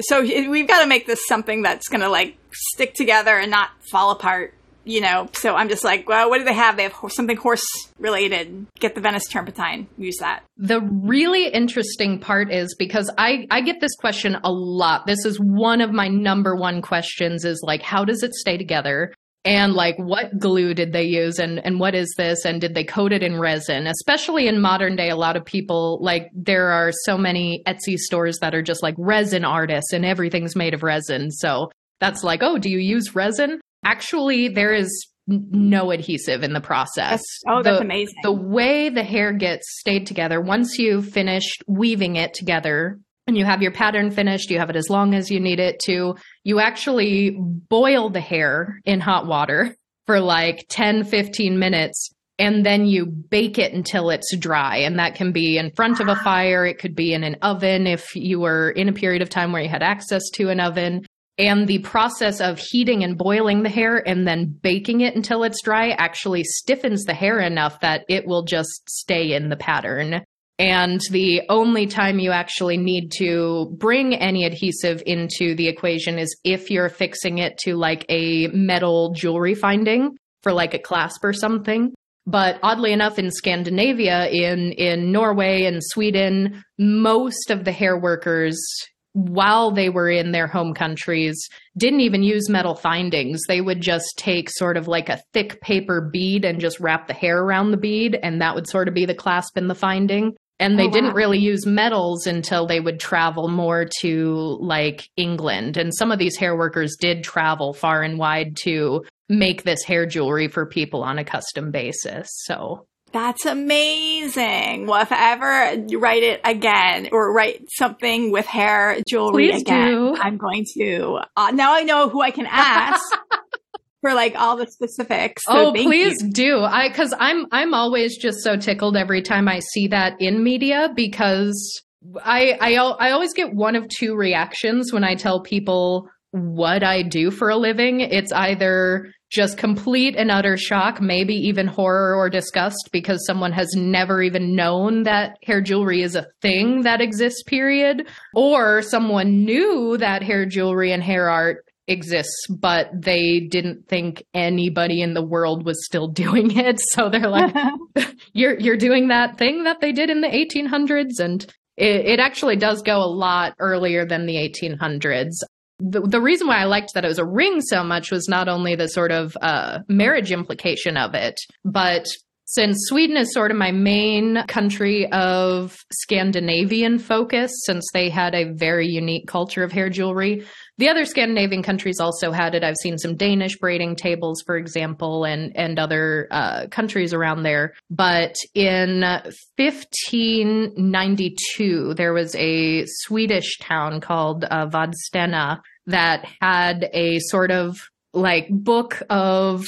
so we've got to make this something that's gonna like stick together and not fall apart you know, so I'm just like, well, what do they have? They have something horse related. Get the Venice turpentine. Use that. The really interesting part is because I I get this question a lot. This is one of my number one questions is like how does it stay together? And like what glue did they use and and what is this and did they coat it in resin? Especially in modern day a lot of people like there are so many Etsy stores that are just like resin artists and everything's made of resin. So that's like, "Oh, do you use resin?" Actually, there is no adhesive in the process. That's, oh, that's the, amazing. The way the hair gets stayed together, once you've finished weaving it together and you have your pattern finished, you have it as long as you need it to, you actually boil the hair in hot water for like 10, 15 minutes. And then you bake it until it's dry. And that can be in front of a fire. It could be in an oven if you were in a period of time where you had access to an oven. And the process of heating and boiling the hair and then baking it until it's dry actually stiffens the hair enough that it will just stay in the pattern. And the only time you actually need to bring any adhesive into the equation is if you're fixing it to like a metal jewelry finding for like a clasp or something. But oddly enough, in Scandinavia, in, in Norway and Sweden, most of the hair workers while they were in their home countries didn't even use metal findings. They would just take sort of like a thick paper bead and just wrap the hair around the bead, and that would sort of be the clasp in the finding. And they oh, wow. didn't really use metals until they would travel more to like England. And some of these hair workers did travel far and wide to make this hair jewelry for people on a custom basis. So that's amazing. Well, if I ever write it again or write something with hair jewelry Please again, do. I'm going to. Uh, now I know who I can ask for like all the specifics. So oh, please you. do. I because I'm I'm always just so tickled every time I see that in media because I I I always get one of two reactions when I tell people what I do for a living. It's either just complete and utter shock, maybe even horror or disgust because someone has never even known that hair jewelry is a thing that exists, period. Or someone knew that hair jewelry and hair art exists, but they didn't think anybody in the world was still doing it. So they're like, you're, you're doing that thing that they did in the 1800s. And it, it actually does go a lot earlier than the 1800s the, the reason why I liked that it was a ring so much was not only the sort of uh, marriage implication of it, but since Sweden is sort of my main country of Scandinavian focus, since they had a very unique culture of hair jewelry, the other Scandinavian countries also had it. I've seen some Danish braiding tables, for example, and and other uh, countries around there. But in 1592, there was a Swedish town called uh, Vadstena that had a sort of like book of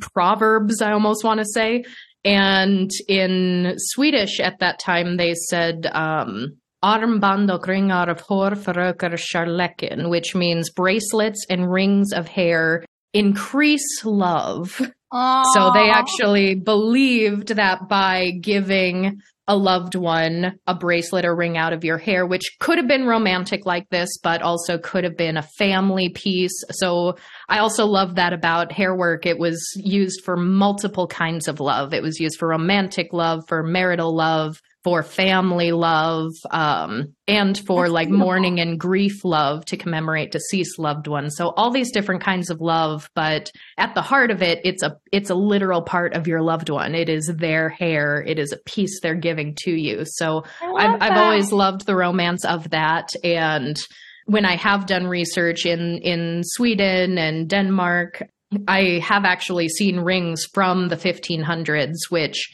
proverbs. I almost want to say. And in Swedish at that time, they said, um, Armband ringar av hår förökar kärleken, which means bracelets and rings of hair increase love. Aww. So they actually believed that by giving a loved one a bracelet or ring out of your hair, which could have been romantic like this, but also could have been a family piece. So I also love that about hair work. It was used for multiple kinds of love. It was used for romantic love, for marital love, for family love, um, and for That's like beautiful. mourning and grief love to commemorate deceased loved ones. So all these different kinds of love, but at the heart of it, it's a it's a literal part of your loved one. It is their hair. It is a piece they're giving to you. So I've, I've always loved the romance of that. And when I have done research in, in Sweden and Denmark, I have actually seen rings from the 1500s, which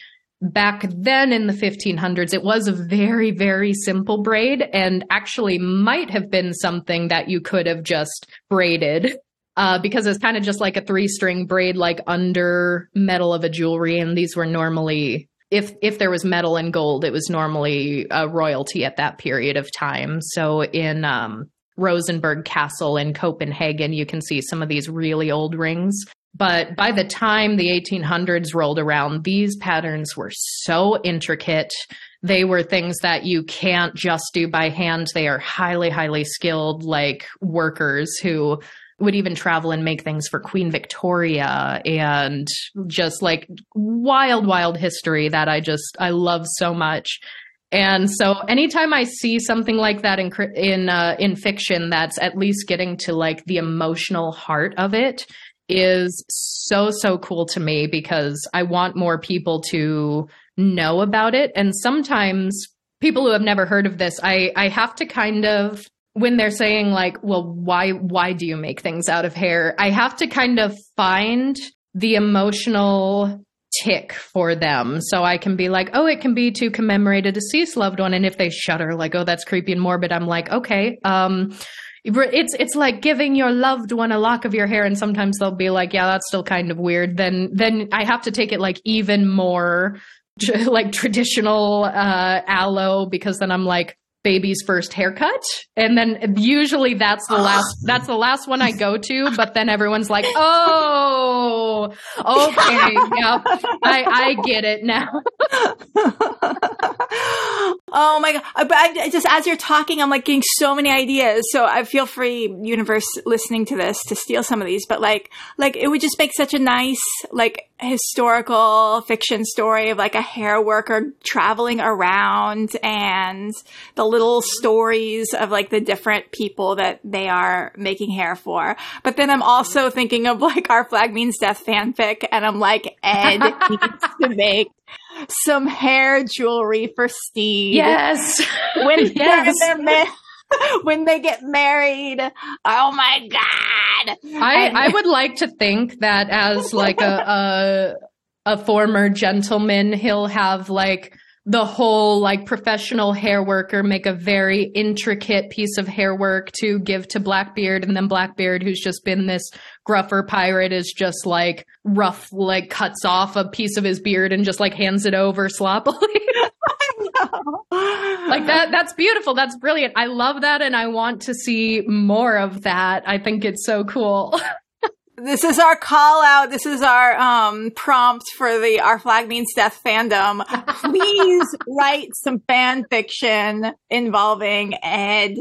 back then in the 1500s, it was a very, very simple braid and actually might have been something that you could have just braided. Uh, because it's kind of just like a three string braid, like under metal of a jewelry. And these were normally if if there was metal and gold, it was normally a royalty at that period of time. So in um, Rosenborg Castle in Copenhagen, you can see some of these really old rings. But by the time the 1800s rolled around, these patterns were so intricate. They were things that you can't just do by hand. They are highly, highly skilled, like workers who would even travel and make things for Queen Victoria and just like wild, wild history that I just, I love so much. And so anytime I see something like that in in uh, in fiction that's at least getting to like the emotional heart of it is so so cool to me because I want more people to know about it and sometimes people who have never heard of this I I have to kind of when they're saying like well why why do you make things out of hair I have to kind of find the emotional tick for them. So I can be like, oh, it can be to commemorate a deceased loved one. And if they shudder, like, oh, that's creepy and morbid, I'm like, okay, um, it's it's like giving your loved one a lock of your hair, and sometimes they'll be like, yeah, that's still kind of weird. Then then I have to take it like even more like traditional uh, aloe because then I'm like, baby's first haircut. And then usually that's the ah. last that's the last one i go to but then everyone's like oh okay yeah i i get it now. Oh my god. But I, just as you're talking i'm like getting so many ideas. So i feel free universe listening to this to steal some of these but like like it would just make such a nice like historical fiction story of like a hair worker traveling around and the little stories of like the different people that they are making hair for. But then I'm also thinking of like our flag means death fanfic and I'm like, Ed needs to make some hair jewelry for Stede. Yes. When yes. they're, they're when they get married. Oh my god! I I would like to think that as like a a, a former gentleman, he'll have like the whole like professional hair worker make a very intricate piece of hair work to give to Blackbeard and then Blackbeard who's just been this gruffer pirate is just like rough like cuts off a piece of his beard and just like hands it over sloppily. like that that's beautiful. That's brilliant. I love that and I want to see more of that. I think it's so cool. this is our call out. This is our um, prompt for the Our Flag Means Death fandom. Please write some fan fiction involving Ed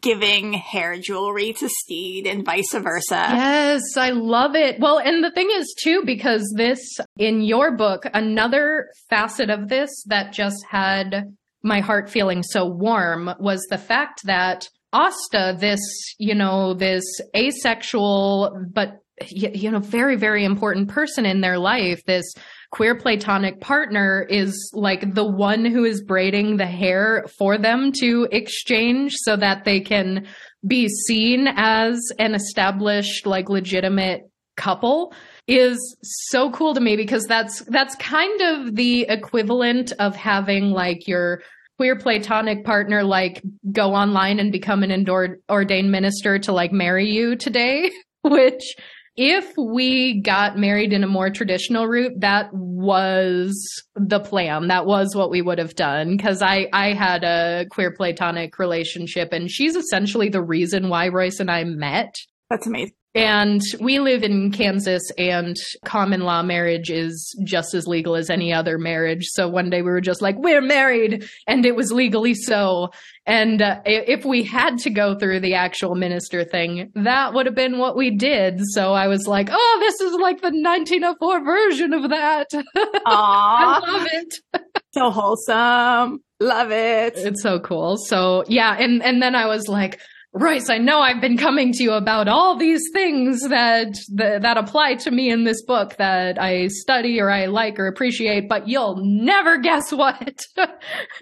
giving hair jewelry to Stede and vice versa. Yes, I love it. Well, and the thing is too, because this in your book, another facet of this that just had my heart feeling so warm was the fact that Asta, this, you know, this asexual, but, you know, very, very important person in their life, this queer platonic partner is like the one who is braiding the hair for them to exchange so that they can be seen as an established, like legitimate couple is so cool to me because that's that's kind of the equivalent of having like your queer platonic partner like go online and become an ordained minister to like marry you today which if we got married in a more traditional route that was the plan. That was what we would have done because i i had a queer platonic relationship and she's essentially the reason why royce and i met. That's amazing And we live in Kansas, and common law marriage is just as legal as any other marriage. So one day we were just like, we're married, and it was legally so. And uh, if we had to go through the actual minister thing, that would have been what we did. So I was like, oh, this is like the 1904 version of that. I love it. so wholesome. Love it. It's so cool. So yeah, and and then I was like, Royce, I know I've been coming to you about all these things that, that, that apply to me in this book that I study or I like or appreciate, but you'll never guess what.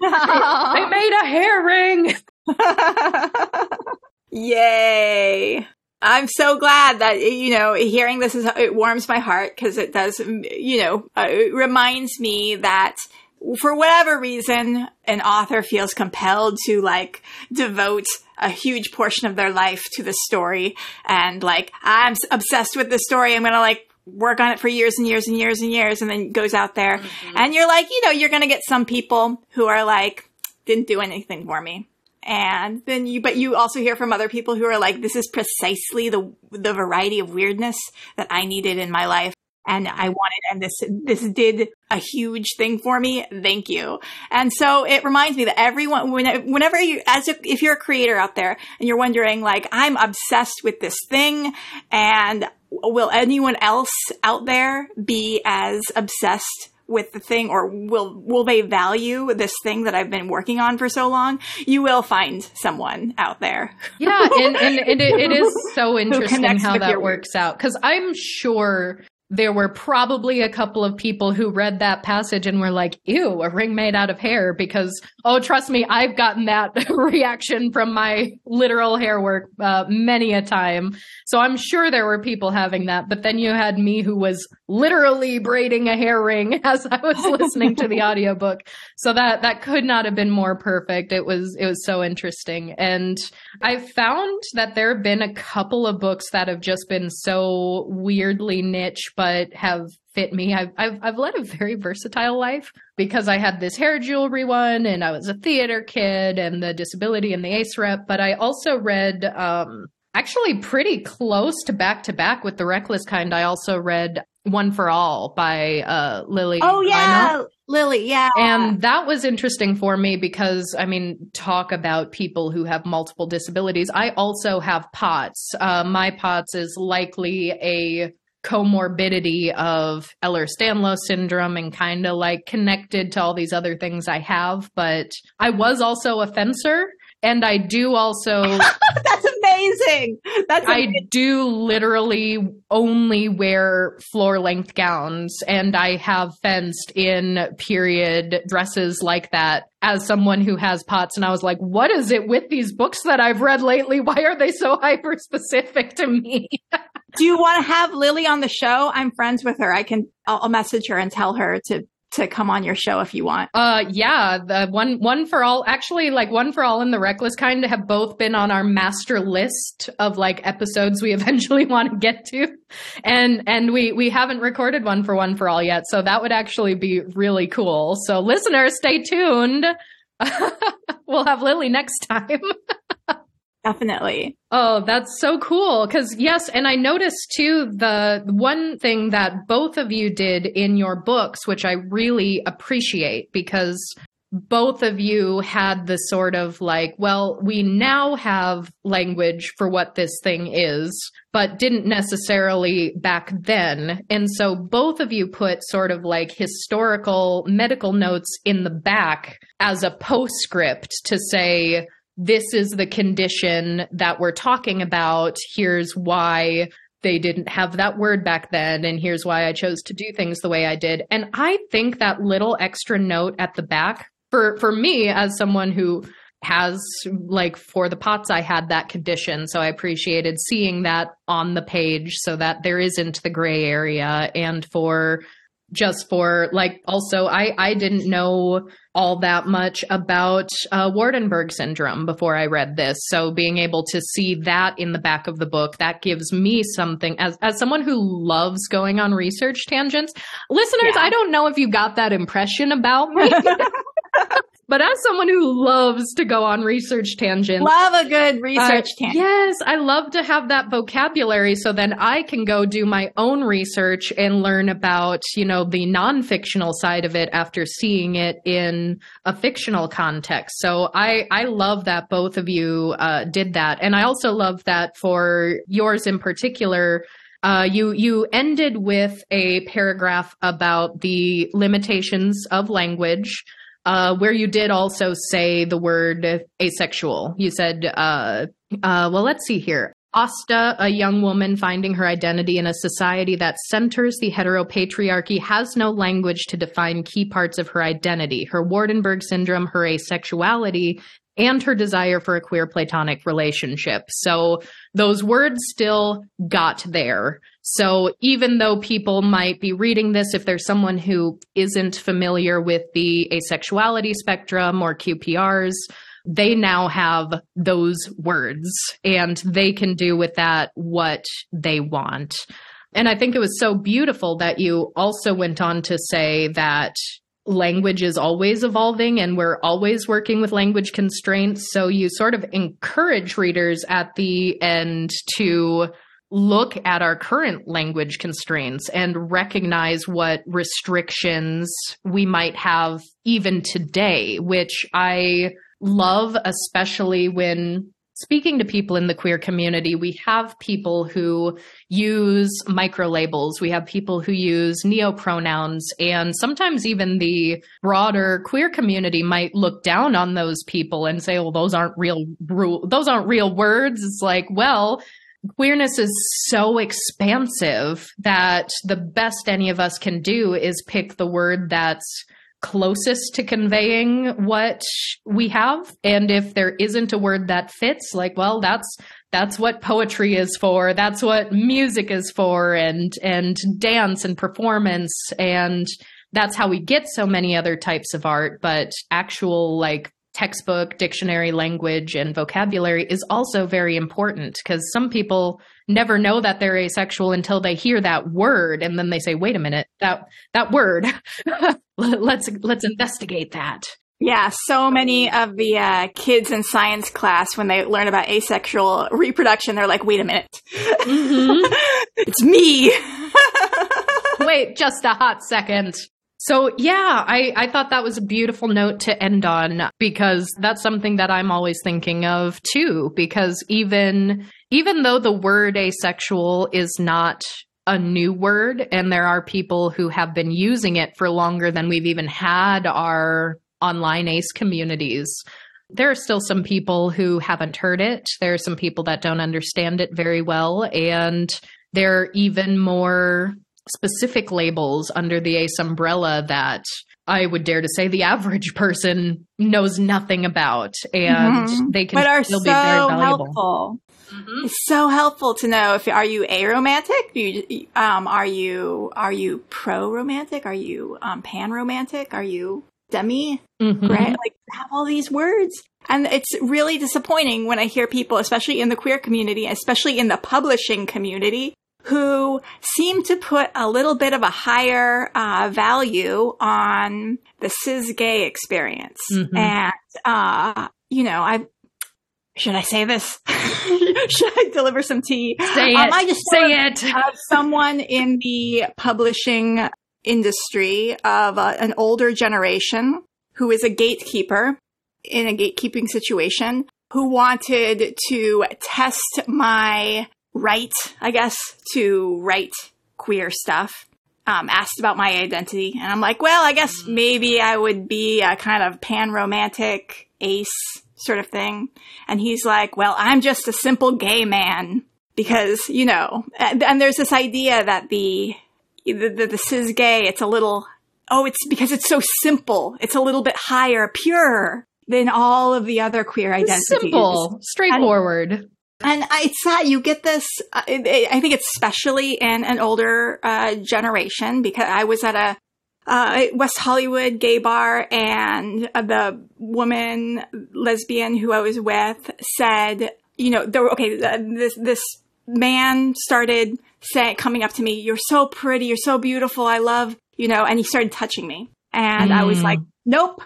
I made a hair ring. Yay. I'm so glad that, you know, hearing this is, it warms my heart because it does, you know, uh, it reminds me that for whatever reason, an author feels compelled to like devote a huge portion of their life to the story and like, I'm obsessed with the story. I'm going to like work on it for years and years and years and years and then goes out there mm-hmm. and you're like, you know, you're going to get some people who are like, didn't do anything for me. And then you, but you also hear from other people who are like, this is precisely the, the variety of weirdness that I needed in my life and I wanted, and this, this did a huge thing for me. Thank you. And so it reminds me that everyone, whenever you, as if, if you're a creator out there and you're wondering, like, I'm obsessed with this thing and will anyone else out there be as obsessed with the thing or will will they value this thing that I've been working on for so long, you will find someone out there. Yeah, and, and, and it, it is so interesting how that works out because I'm sure there were probably a couple of people who read that passage and were like, ew, a ring made out of hair because, oh, trust me, I've gotten that reaction from my literal hair work uh, many a time. So I'm sure there were people having that. But then you had me who was literally braiding a hair ring as I was listening to the audiobook. So that, that could not have been more perfect. It was, it was so interesting. And I found that there have been a couple of books that have just been so weirdly niche, but have fit me. I've, I've, I've led a very versatile life because I had this hair jewelry one and I was a theater kid and the disability and the ACE rep, but I also read, um, actually pretty close to back to back with the reckless kind. I also read one for All by uh, Lillie. Oh yeah, Lillie. Yeah, and that was interesting for me because I mean, talk about people who have multiple disabilities. I also have POTS. Uh, my POTS is likely a comorbidity of Ehlers-Danlos syndrome and kind of like connected to all these other things I have. But I was also a fencer. And I do also. That's amazing. That's amazing. I do literally only wear floor length gowns, and I have fenced in period dresses like that as someone who has POTS. And I was like, what is it with these books that I've read lately? Why are they so hyper specific to me? do you want to have Lillie on the show? I'm friends with her. I can, I'll, message her and tell her to to come on your show if you want. Uh yeah, the one one for all actually like one for all and the reckless kind have both been on our master list of like episodes we eventually want to get to. And and we we haven't recorded one for one for all yet, so that would actually be really cool. So listeners, stay tuned. we'll have Lillie next time. Definitely. Oh, that's so cool. Cause yes, and I noticed too the one thing that both of you did in your books, which I really appreciate because both of you had the sort of like, well, we now have language for what this thing is, but didn't necessarily back then. And so both of you put sort of like historical medical notes in the back as a postscript to say, this is the condition that we're talking about. Here's why they didn't have that word back then. And here's why I chose to do things the way I did. And I think that little extra note at the back for, for me as someone who has like for the POTS i had that condition so i appreciated seeing that on the page so that there isn't the gray area and for just for like also I I didn't know all that much about uh, Waardenburg syndrome before I read this. So being able to see that in the back of the book that gives me something as as someone who loves going on research tangents. Listeners, yeah. I don't know if you got that impression about me. But as someone who loves to go on research tangents, love a good research uh, tangent. Yes, I love to have that vocabulary so then I can go do my own research and learn about, you know, the non-fictional side of it after seeing it in a fictional context. So I I love that both of you uh, did that, and I also love that for yours in particular uh, you you ended with a paragraph about the limitations of language, uh, where you did also say the word asexual. You said, uh, uh "Well, let's see here." Asta, a young woman finding her identity in a society that centers the heteropatriarchy, has no language to define key parts of her identity. Her Waardenburg syndrome, her asexuality, and her desire for a queer platonic relationship. So those words still got there. So even though people might be reading this, if there's someone who isn't familiar with the asexuality spectrum or QPRs, they now have those words and they can do with that what they want. And I think it was so beautiful that you also went on to say that language is always evolving and we're always working with language constraints. So you sort of encourage readers at the end to look at our current language constraints and recognize what restrictions we might have even today, which I love, especially when speaking to people in the queer community, we have people who use micro labels. We have people who use neopronouns, and sometimes even the broader queer community might look down on those people and say, "Well, those aren't real. Those aren't real words." It's like, well. Queerness is so expansive that the best any of us can do is pick the word that's closest to conveying what we have. And if there isn't a word that fits like well that's that's what poetry is for. That's what music is for. And and dance and performance. And that's how we get so many other types of art. But actual like textbook dictionary language and vocabulary is also very important because some people never know that they're asexual until they hear that word and then they say wait a minute that that word let's let's investigate that yeah, so many of the uh, kids in science class, when they learn about asexual reproduction, they're like, wait a minute. Mm-hmm. it's me. wait just a hot second. So yeah, I, I thought that was a beautiful note to end on because that's something that I'm always thinking of too. Because even even though the word asexual is not a new word, and there are people who have been using it for longer than we've even had our online ace communities. There are still some people who haven't heard it. There are some people that don't understand it very well. And they're even more specific labels under the ACE umbrella that I would dare to say the average person knows nothing about, and mm-hmm. they can but are so be very valuable. Helpful. Mm-hmm. It's so helpful to know if are you aromantic? You, um, are you are you pro romantic? Are you um, pan romantic? Are you demi? Mm-hmm. Right? Like have all these words. And it's really disappointing when I hear people, especially in the queer community, especially in the publishing community, who seem to put a little bit of a higher uh, value on the cis gay experience. Mm-hmm. And, uh, you know, I should I say this? should I deliver some tea? Say um, it. I just say it. Of someone in the publishing industry of uh, an older generation who is a gatekeeper in a gatekeeping situation who wanted to test my right, I guess, to write queer stuff. Um, asked about my identity, and I'm like, well, I guess maybe I would be a kind of pan romantic ace sort of thing. And he's like, well, I'm just a simple gay man because, you know, and, and there's this idea that the, the, the, the cis gay, it's a little, oh, it's because it's so simple. It's a little bit higher, pure than all of the other queer identities. Simple, straightforward. And, and it's that you get this, uh, I think it's especially in an older uh, generation because I was at a uh, West Hollywood gay bar and the woman lesbian who I was with said, you know, there were, okay, this, this man started saying, coming up to me, you're so pretty, you're so beautiful, I love, you know, and he started touching me. And mm. I was like, nope,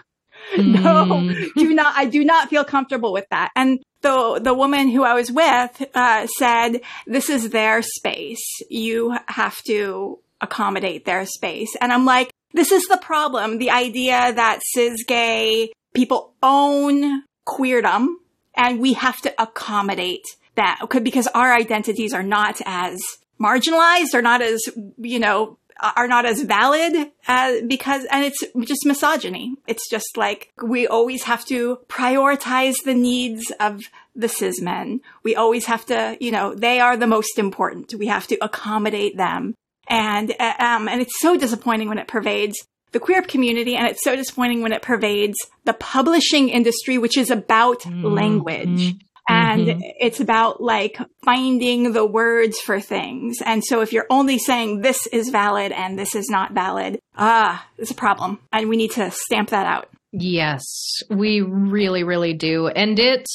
no, Mm. do not. I do not feel comfortable with that. And the the woman who I was with uh, said, "This is their space. You have to accommodate their space." And I'm like, "This is the problem. The idea that cis gay people own queerdom, and we have to accommodate that because our identities are not as marginalized, are not as you know." Are not as valid uh, because, and it's just misogyny. It's just like we always have to prioritize the needs of the cis men. We always have to, you know, they are the most important. We have to accommodate them. And, uh, um, and it's so disappointing when it pervades the queer community and it's so disappointing when it pervades the publishing industry, which is about language. And Mhm. it's about like finding the words for things. And so if you're only saying this is valid and this is not valid, ah, it's a problem. And we need to stamp that out. Yes, we really, really do. And it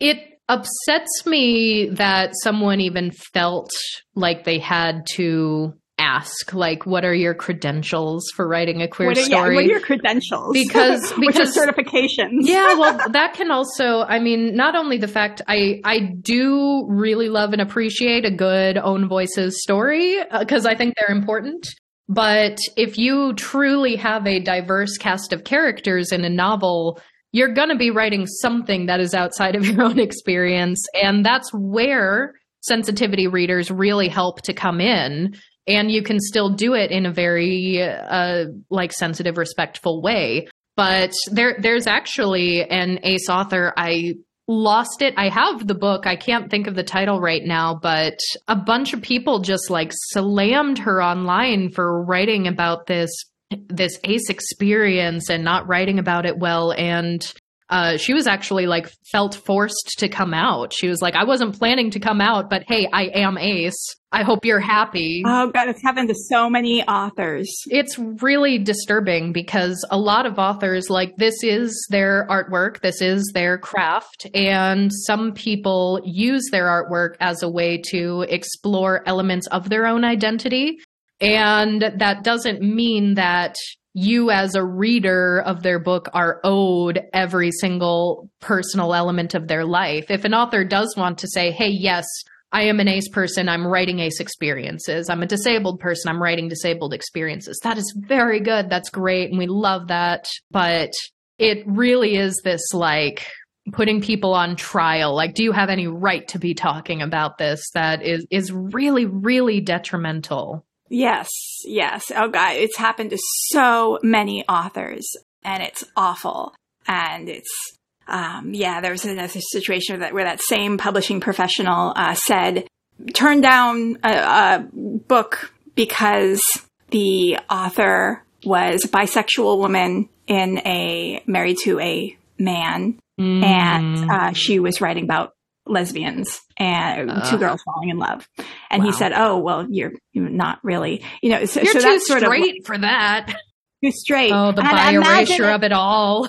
it upsets me that someone even felt like they had to ask, like, what are your credentials for writing a queer what are, yeah, story? what are your credentials? Because- because- certifications. yeah, well, that can also, I mean, not only the fact I I do really love and appreciate a good own voices story uh, because I think they're important. But if you truly have a diverse cast of characters in a novel, you're going to be writing something that is outside of your own experience, and that's where sensitivity readers really help to come in and you can still do it in a very uh, like sensitive respectful way. But there there's actually an ace author. I lost it. I have the book. I can't think of the title right now but a bunch of people just like slammed her online for writing about this this ace experience and not writing about it well. And uh, she was actually like felt forced to come out. She was like, I wasn't planning to come out, but hey, I am Ace. I hope you're happy. Oh god, it's happened to so many authors. It's really disturbing because a lot of authors, like, this is their artwork, this is their craft, and some people use their artwork as a way to explore elements of their own identity. And that doesn't mean that you, as a reader of their book, are owed every single personal element of their life. If an author does want to say, hey, yes, I am an ace person. I'm writing ace experiences. I'm a disabled person. I'm writing disabled experiences. That is very good. That's great. And we love that. But it really is this like putting people on trial. Like, do you have any right to be talking about this? That is, is really, really detrimental. Yes, yes. Oh god, it's happened to so many authors and it's awful. And it's um yeah, there was another situation that where that same publishing professional uh, said turn down a, a book because the author was a bisexual woman in a married to a man Mm. and uh, she was writing about lesbians and two girls falling in love. And he said, "Oh, well, you're, you're not really, you know." So, You're so too straight for that. of too straight. Oh, the bi erasure of it all.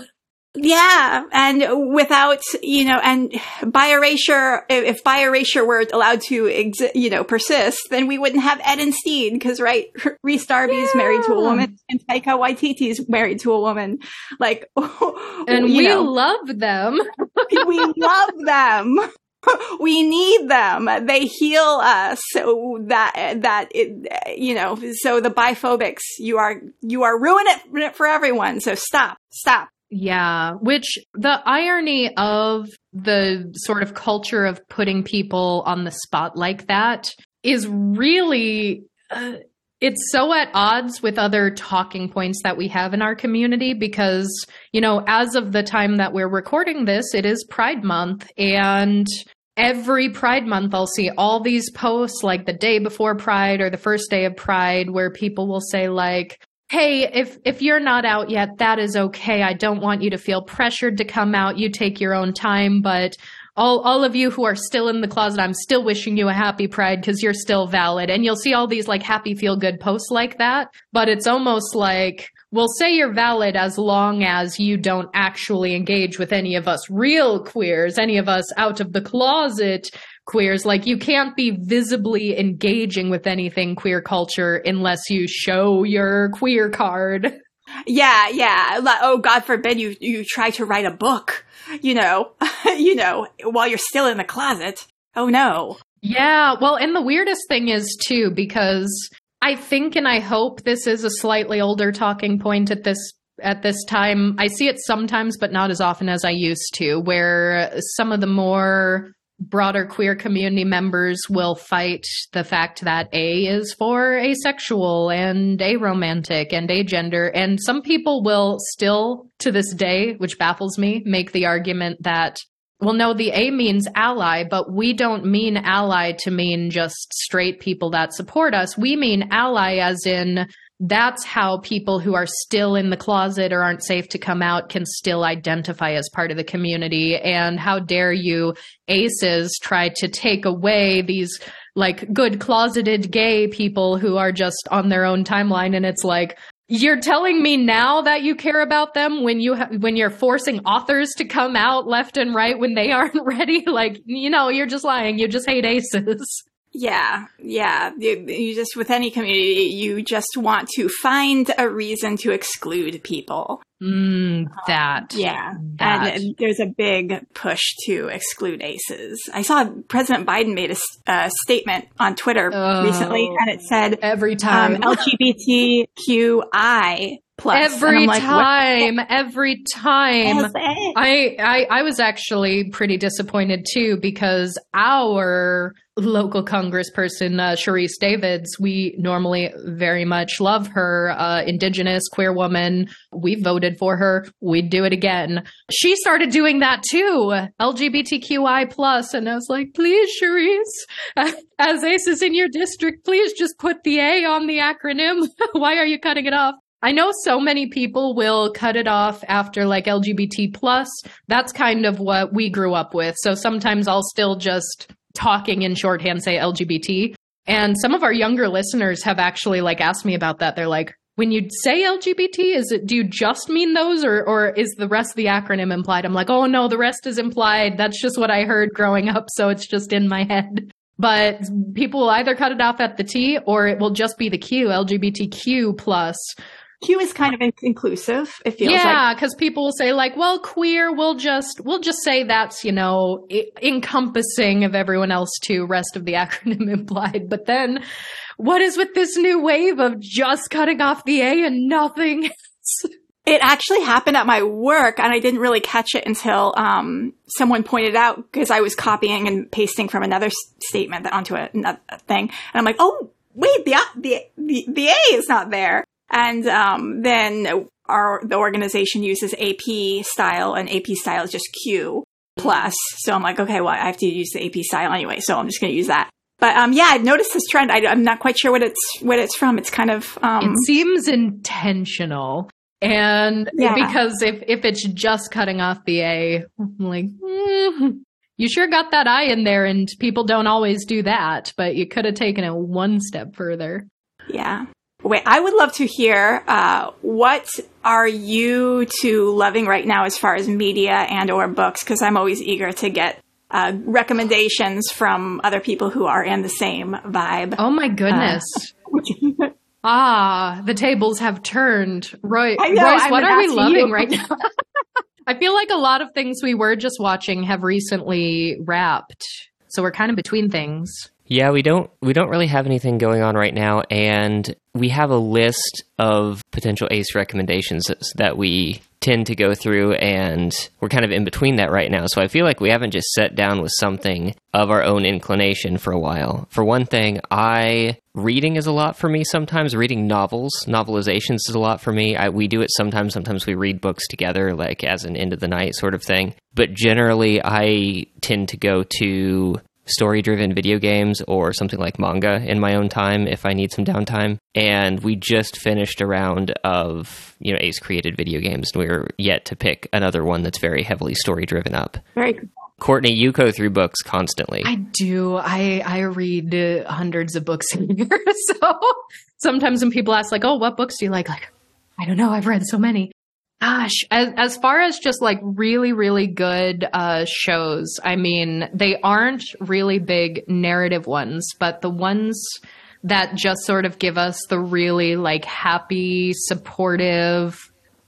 yeah, and without you know, and bi erasure, if, bi erasure were allowed to, exi- you know, persist, then we wouldn't have Ed and Stede because right, Rhys Darby's married to a woman and Taika Waititi's married to a woman. Like, And we know, love them. we love them. We need them. They heal us. So that that it, you know. So the biphobics, you are you are ruining it for everyone. So stop, stop. Yeah, which the irony of the sort of culture of putting people on the spot like that is really uh, it's so at odds with other talking points that we have in our community because, you know, as of the time that we're recording this, it is Pride month and every Pride month I'll see all these posts like the day before Pride or the first day of Pride where people will say like hey if if you're not out yet that is okay. I don't want you to feel pressured to come out. You take your own time. But all all of you who are still in the closet i'm still wishing you a happy pride because you're still valid. And you'll see all these like happy feel good posts like that. But it's almost like we'll say you're valid as long as you don't actually engage with any of us real queers any of us out of the closet queers. Like you can't be visibly engaging with anything queer culture unless you show your queer card. Yeah, yeah. Like, oh, God forbid you you try to write a book. You know, you know, while you're still in the closet. Oh no. Yeah, well, and the weirdest thing is too because I think and I hope this is a slightly older talking point at this at this time. I see it sometimes but not as often as I used to where some of the more broader queer community members will fight the fact that A is for asexual and aromantic and agender. And some people will still, to this day, which baffles me, make the argument that, well, no, the A means ally, but we don't mean ally to mean just straight people that support us. We mean ally as in that's how people who are still in the closet or aren't safe to come out can still identify as part of the community. And how dare you, aces, try to take away these like good closeted gay people who are just on their own timeline. And it's like, you're telling me now that you care about them when you ha- when you're forcing authors to come out left and right when they aren't ready? Like you know you're just lying. You just hate aces Yeah, yeah. You, you just, with any community, you just want to find a reason to exclude people. mm, that Yeah. That. And there's a big push to exclude aces. I saw President Biden made a statement on Twitter Oh. recently, and it said every um, time LGBTQI plus. Every like, time every time? I, I I was actually pretty disappointed too because our local congressperson uh, Sharice Davids, we normally very much love her, uh, indigenous queer woman. We voted for her. We'd do it again. She started doing that too, LGBTQI plus, and I was like, please, Sharice, as ACEs in your district, please just put the A on the acronym. Why are you cutting it off? I know so many people will cut it off after like LGBT plus. That's kind of what we grew up with. So sometimes I'll still just talking in shorthand say LGBT. And some of our younger listeners have actually like asked me about that. They're like, when you say LGBT, is it do you just mean those or or is the rest of the acronym implied? I'm like, oh no, the rest is implied. That's just what I heard growing up, so it's just in my head. But people will either cut it off at the T or it will just be the Q, LGBTQ plus. Q is kind of inclusive. It feels. Yeah, because people will say like, "Well, queer." We'll just we'll just say that's you know I- encompassing of everyone else too. Rest of the acronym implied. But then, what is with this new wave of just cutting off the A and nothing? else? It actually happened at my work, and I didn't really catch it until um, someone pointed out because I was copying and pasting from another s- statement onto a, another thing, and I'm like, "Oh, wait, the the the, the A is not there." And um, then our the organization uses AP style, and AP style is just Q plus. So I'm like, okay, well, I have to use the AP style anyway, so I'm just going to use that. But um, yeah, I've noticed this trend. I, am not quite sure what it's what it's from. It's kind of um, it seems intentional. And Yeah. because if if it's just cutting off the A, I'm like, mm, you sure got that I in there, and people don't always do that, but you could have taken it one step further. Yeah. Wait, I would love to hear uh, what are you two loving right now as far as media and or books? Because I'm always eager to get uh, recommendations from other people who are in the same vibe. Oh my goodness. Ah, the tables have turned. Roy, know, Royce, what are we loving you. right now? I feel like a lot of things we were just watching have recently wrapped. So we're kind of between things. Yeah, we don't we don't really have anything going on right now, and we have a list of potential ACE recommendations that we tend to go through, and we're kind of in between that right now. So I feel like we haven't just sat down with something of our own inclination for a while. For one thing, I reading is a lot for me sometimes. Reading novels, novelizations is a lot for me. I, we do it sometimes. Sometimes we read books together, like as an end of the night sort of thing. But generally, I tend to go to story driven video games or something like manga in my own time if I need some downtime. And we just finished a round of, you know, Ace created video games and we are yet to pick another one that's very heavily story driven up. Very cool. Courtney, you go through books constantly. I do. I I read uh, hundreds of books a year. So sometimes when people ask like, "Oh, what books do you like?" Like, I don't know. I've read so many. Gosh, as as far as just like really really good uh shows, I mean, they aren't really big narrative ones, but the ones that just sort of give us the really like happy, supportive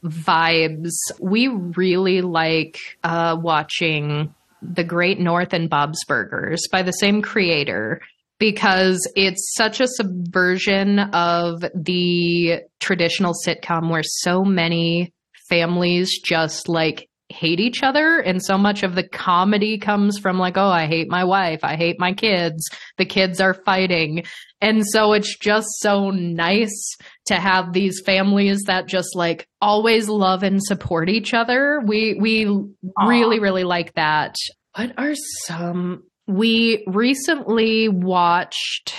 vibes. We really like uh, watching The Great North and Bob's Burgers by the same creator because it's such a subversion of the traditional sitcom where so many families just like hate each other and so much of the comedy comes from like oh i hate my wife i hate my kids the kids are fighting. And so it's just so nice to have these families that just like always love and support each other. We we Aw. really really like that. What are some we recently watched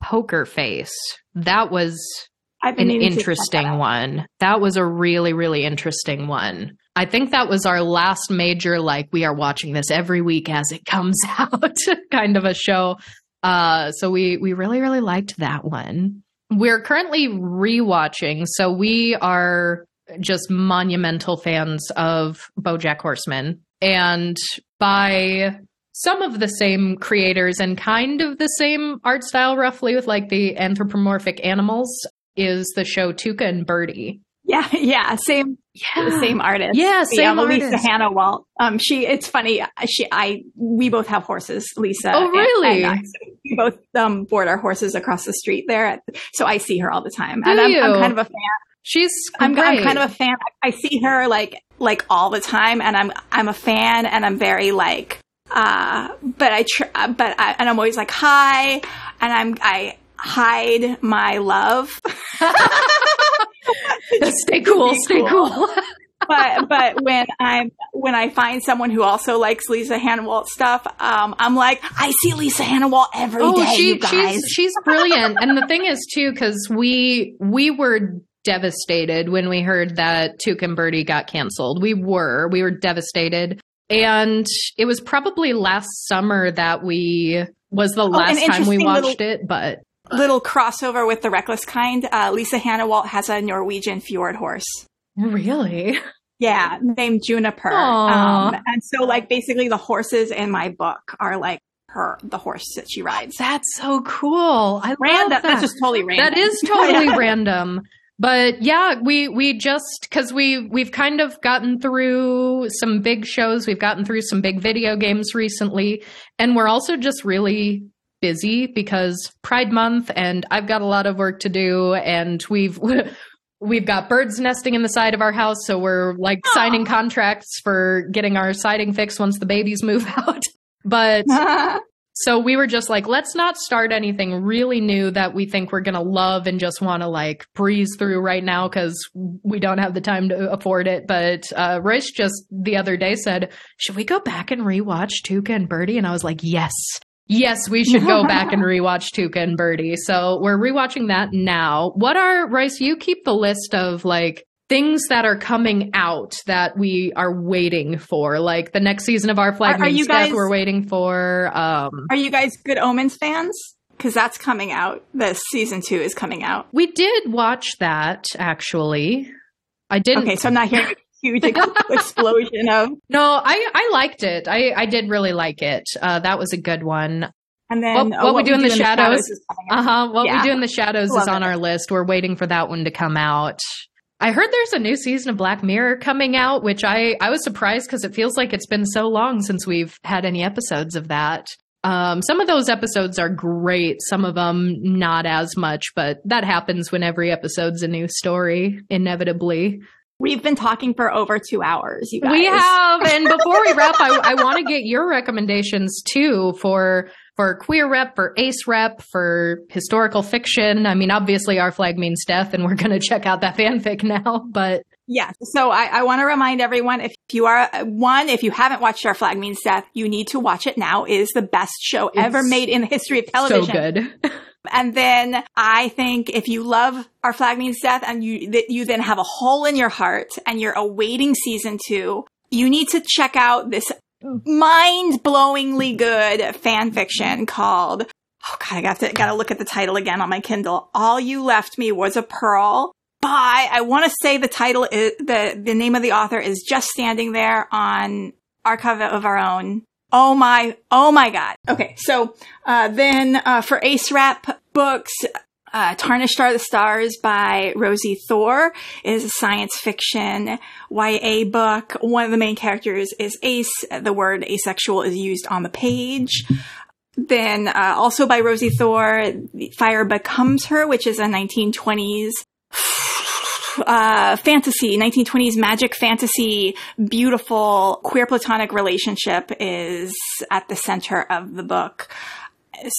poker face. That was an meaning to check interesting that one. That was a really, really interesting one. I think that was our last major, like, we are watching this every week as it comes out kind of a show. Uh, so we, we really, really liked that one. We're currently rewatching. So we are just monumental fans of Bojack Horseman. And by some of the same creators and kind of the same art style, roughly, with like the anthropomorphic animals, is the show Tuca and Birdie. Yeah, yeah, same the same artist. Yeah, same Lisa artist. Hanawalt. Um, she. It's funny. She. I. We both have horses. Lisa. Oh, really? and I. We both um board our horses across the street there, so I see her all the time, Do and I'm, you? I'm kind of a fan. She's I'm. I'm kind of a fan. I see her like like all the time, and I'm I'm a fan, and I'm very like. Uh, but I tr- but I and I'm always like hi, and I'm I hide my love. stay cool, stay cool. cool. but but when I'm when I find someone who also likes Lisa Hanawalt stuff, um, I'm like, I see Lisa Hanawalt every day, oh, she, you guys. she's she's brilliant. and the thing is too, because we we were devastated when we heard that Tuca and Birdie got canceled. We were we were devastated, and it was probably last summer that we was the an last time we watched little- it. But Little crossover with the reckless kind. Uh, Lisa Hanawalt has a Norwegian fjord horse. really, Yeah, named Juniper. Um, and so, like, basically, the horses in my book are like her, the horse that she rides. that's so cool. I Random. love that. That's just totally random. That is totally random. But yeah, we we just because we we've kind of gotten through some big shows, we've gotten through some big video games recently, and we're also just really busy because Pride Month, and I've got a lot of work to do, and we've. We've got birds nesting in the side of our house, so we're like signing contracts for getting our siding fixed once the babies move out. But so we were just like, let's not start anything really new that we think we're going to love and just want to like breeze through right now because we don't have the time to afford it. But uh, just the other day said, should we go back and rewatch Tuca and Birdie? And I was like, yes. Yes, we should go back and rewatch Tuca and Birdie. So we're rewatching that now. What are, Royce, you keep the list of like things that are coming out that we are waiting for, like the next season of Our Flag Are- are you Death guys- we're waiting for. Um, Are you guys Good Omens fans? Because that's coming out. The season two is coming out. we did watch that actually. I didn't. Okay, so I'm not hearing huge explosion of. No, I I liked it. I I did really like it. Uh, that was a good one. And then What- uh, what we do in the shadows? Uh huh. What Yeah. we do in the shadows Love is on it. our list. We're waiting for that one to come out. I heard there's a new season of Black Mirror coming out, which I I was surprised because it feels like it's been so long since we've had any episodes of that. Um, some of those episodes are great, some of them not as much, but that happens when every episode's a new story, inevitably. We've been talking for over two hours. You guys. We have, and before we wrap, I, I want to get your recommendations too for for queer rep, for ace rep, for historical fiction. I mean, obviously, our flag means death, and we're going to check out that fanfic now. But Yeah. So I, I want to remind everyone if you are one, if you haven't watched Our Flag Means Death, you need to watch it now. It is the best show ever made in the history of television. so good. And then I think if you love Our Flag Means Death and you that you then have a hole in your heart and you're awaiting season two, you need to check out this mind-blowingly good fan fiction called Oh god, I got to gotta look at the title again on my Kindle. All you left me was a pearl. By I want to say the title is the the name of the author is just standing there on Archive of Our Own. Oh my, oh my god. Okay, so uh, then uh, for Ace Rap books, Uh, Tarnished Are the Stars by Rosie Thor is a science fiction YA book. One of the main characters is Ace. The word asexual is used on the page. Then, uh, also by Rosie Thor, Fire Becomes Her, which is a 1920s uh, fantasy, 1920s magic fantasy, beautiful queer platonic relationship is at the center of the book.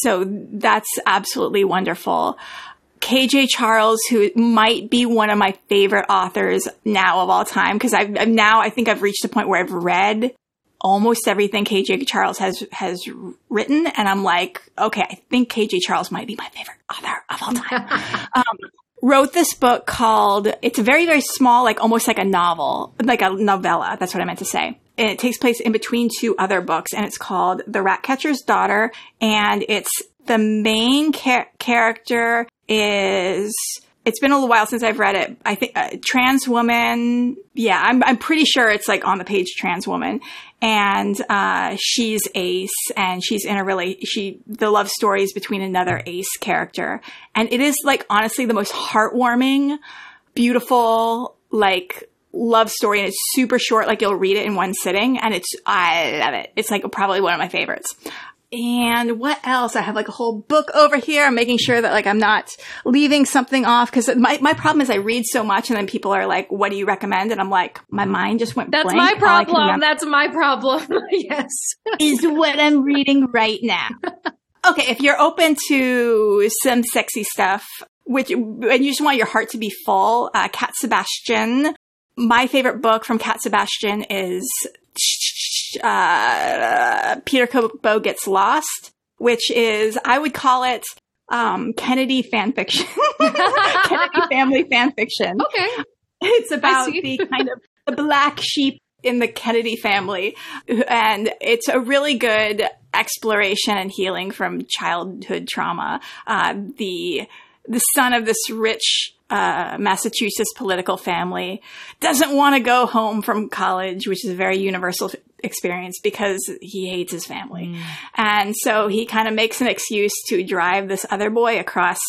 So that's absolutely wonderful. KJ Charles, who might be one of my favorite authors now of all time, because I've, I've now I think I've reached a point where I've read almost everything KJ Charles has has written, and I'm like, okay, I think KJ Charles might be my favorite author of all time. um, wrote this book called. It's a very very small, like almost like a novel, like a novella. That's what I meant to say. And it takes place in between two other books, and it's called The Ratcatcher's Daughter, and it's the main char- character is it's been a little while since I've read it. I think uh, trans woman. Yeah, I'm I'm pretty sure it's like on the page trans woman, and uh, she's Ace, and she's in a really she the love story is between another Ace character, and it is like honestly the most heartwarming, beautiful like love story, and it's super short. Like you'll read it in one sitting, and it's I love it. It's like probably one of my favorites. And what else? I have like a whole book over here. I'm making sure that like I'm not leaving something off because my, my problem is I read so much and then people are like, what do you recommend? And I'm like, my mind just went That's blank. my All I can problem. remember That's my problem. yes. is what I'm reading right now. Okay, if you're open to some sexy stuff, which, and you just want your heart to be full, uh, Cat Sebastian. My favorite book from Cat Sebastian is uh, Peter Cabot Gets Lost, which is, I would call it, um, Kennedy fan fiction. Kennedy family fan fiction. Okay. It's about the kind of the black sheep in the Kennedy family. And it's a really good exploration and healing from childhood trauma. Uh, the, the son of this rich, uh, Massachusetts political family doesn't want to go home from college, which is a very universal experience because he hates his family. Mm. And so he kind of makes an excuse to drive this other boy across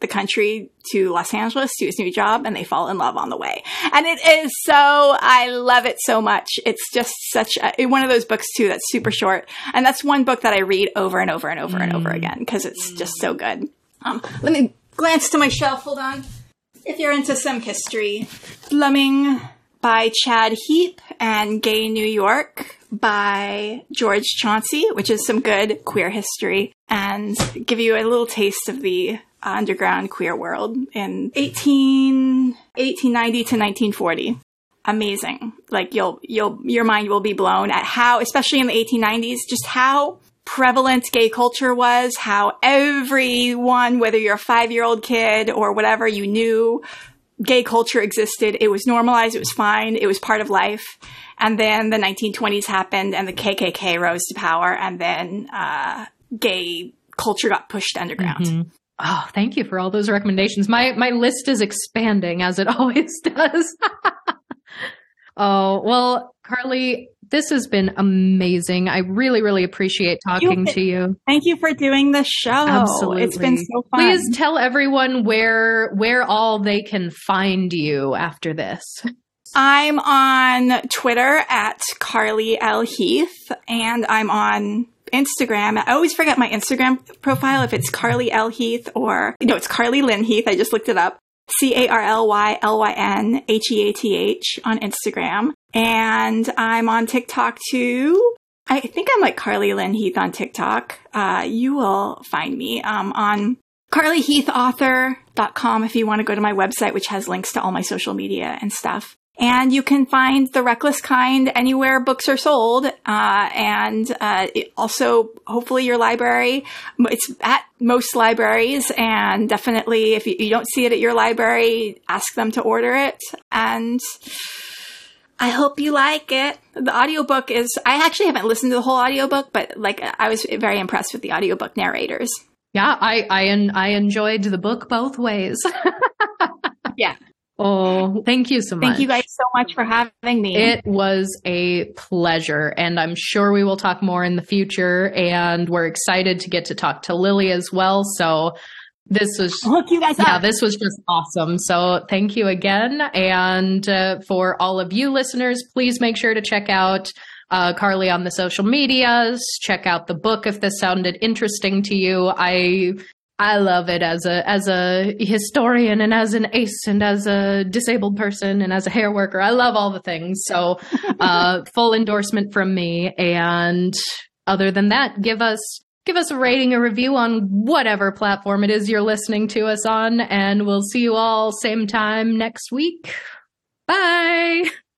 the country to Los Angeles to his new job and they fall in love on the way. And it is so, I love it so much. It's just such a, one of those books too that's super mm. short. And that's one book that I read over and over and over and over mm. again because it's just so good. Um, let me glance to my shelf. Hold on. If you're into some history, Slumming by Chad Heap and Gay New York by George Chauncey, which is some good queer history and give you a little taste of the underground queer world in 18, 1890 to 1940. Amazing. Like you'll, you'll, your mind will be blown at how, especially in the 1890s, just how prevalent gay culture was, how everyone, whether you're a five year old kid or whatever, you knew gay culture existed. It was normalized. It was fine. It was part of life. And then the 1920s happened and the KKK rose to power and then, uh, gay culture got pushed underground. Oh, thank you for all those recommendations. My my list is expanding as it always does. oh, well, Carly, this has been amazing. I really, really appreciate talking been- to you. Thank you for doing the show. Absolutely. It's been so fun. Please tell everyone where where all they can find you after this. I'm on Twitter at Carly L. Heath, and I'm on Instagram. I always forget my Instagram profile if it's Carly L. Heath or, no, it's Carly Lynn Heath. I just looked it up. C A R L Y L Y N H E A T H on Instagram. And I'm on TikTok too. I think I'm like Carly Lynn Heath on TikTok. Uh, you will find me um, on carlyheathauthor.com if you want to go to my website, which has links to all my social media and stuff. And you can find The Reckless Kind anywhere books are sold. Uh, and uh, also, hopefully, your library. It's at most libraries. And definitely, if you, you don't see it at your library, ask them to order it. And I hope you like it. The audiobook is, I actually haven't listened to the whole audiobook, but like, I was very impressed with the audiobook narrators. Yeah, I I I enjoyed the book both ways. Yeah. Oh, thank you so much. Thank you guys so much for having me. It was a pleasure, and I'm sure we will talk more in the future. And we're excited to get to talk to Lillie as well. So this was hook you guys up. yeah, this was just awesome. So thank you again. And uh, for all of you listeners, please make sure to check out uh, Carly on the social medias. Check out the book if this sounded interesting to you. I I love it as a as a historian and as an ace and as a disabled person and as a hair worker. I love all the things. So uh, full endorsement from me. And other than that, give us give us a rating, a review on whatever platform it is you're listening to us on, and we'll see you all same time next week. Bye.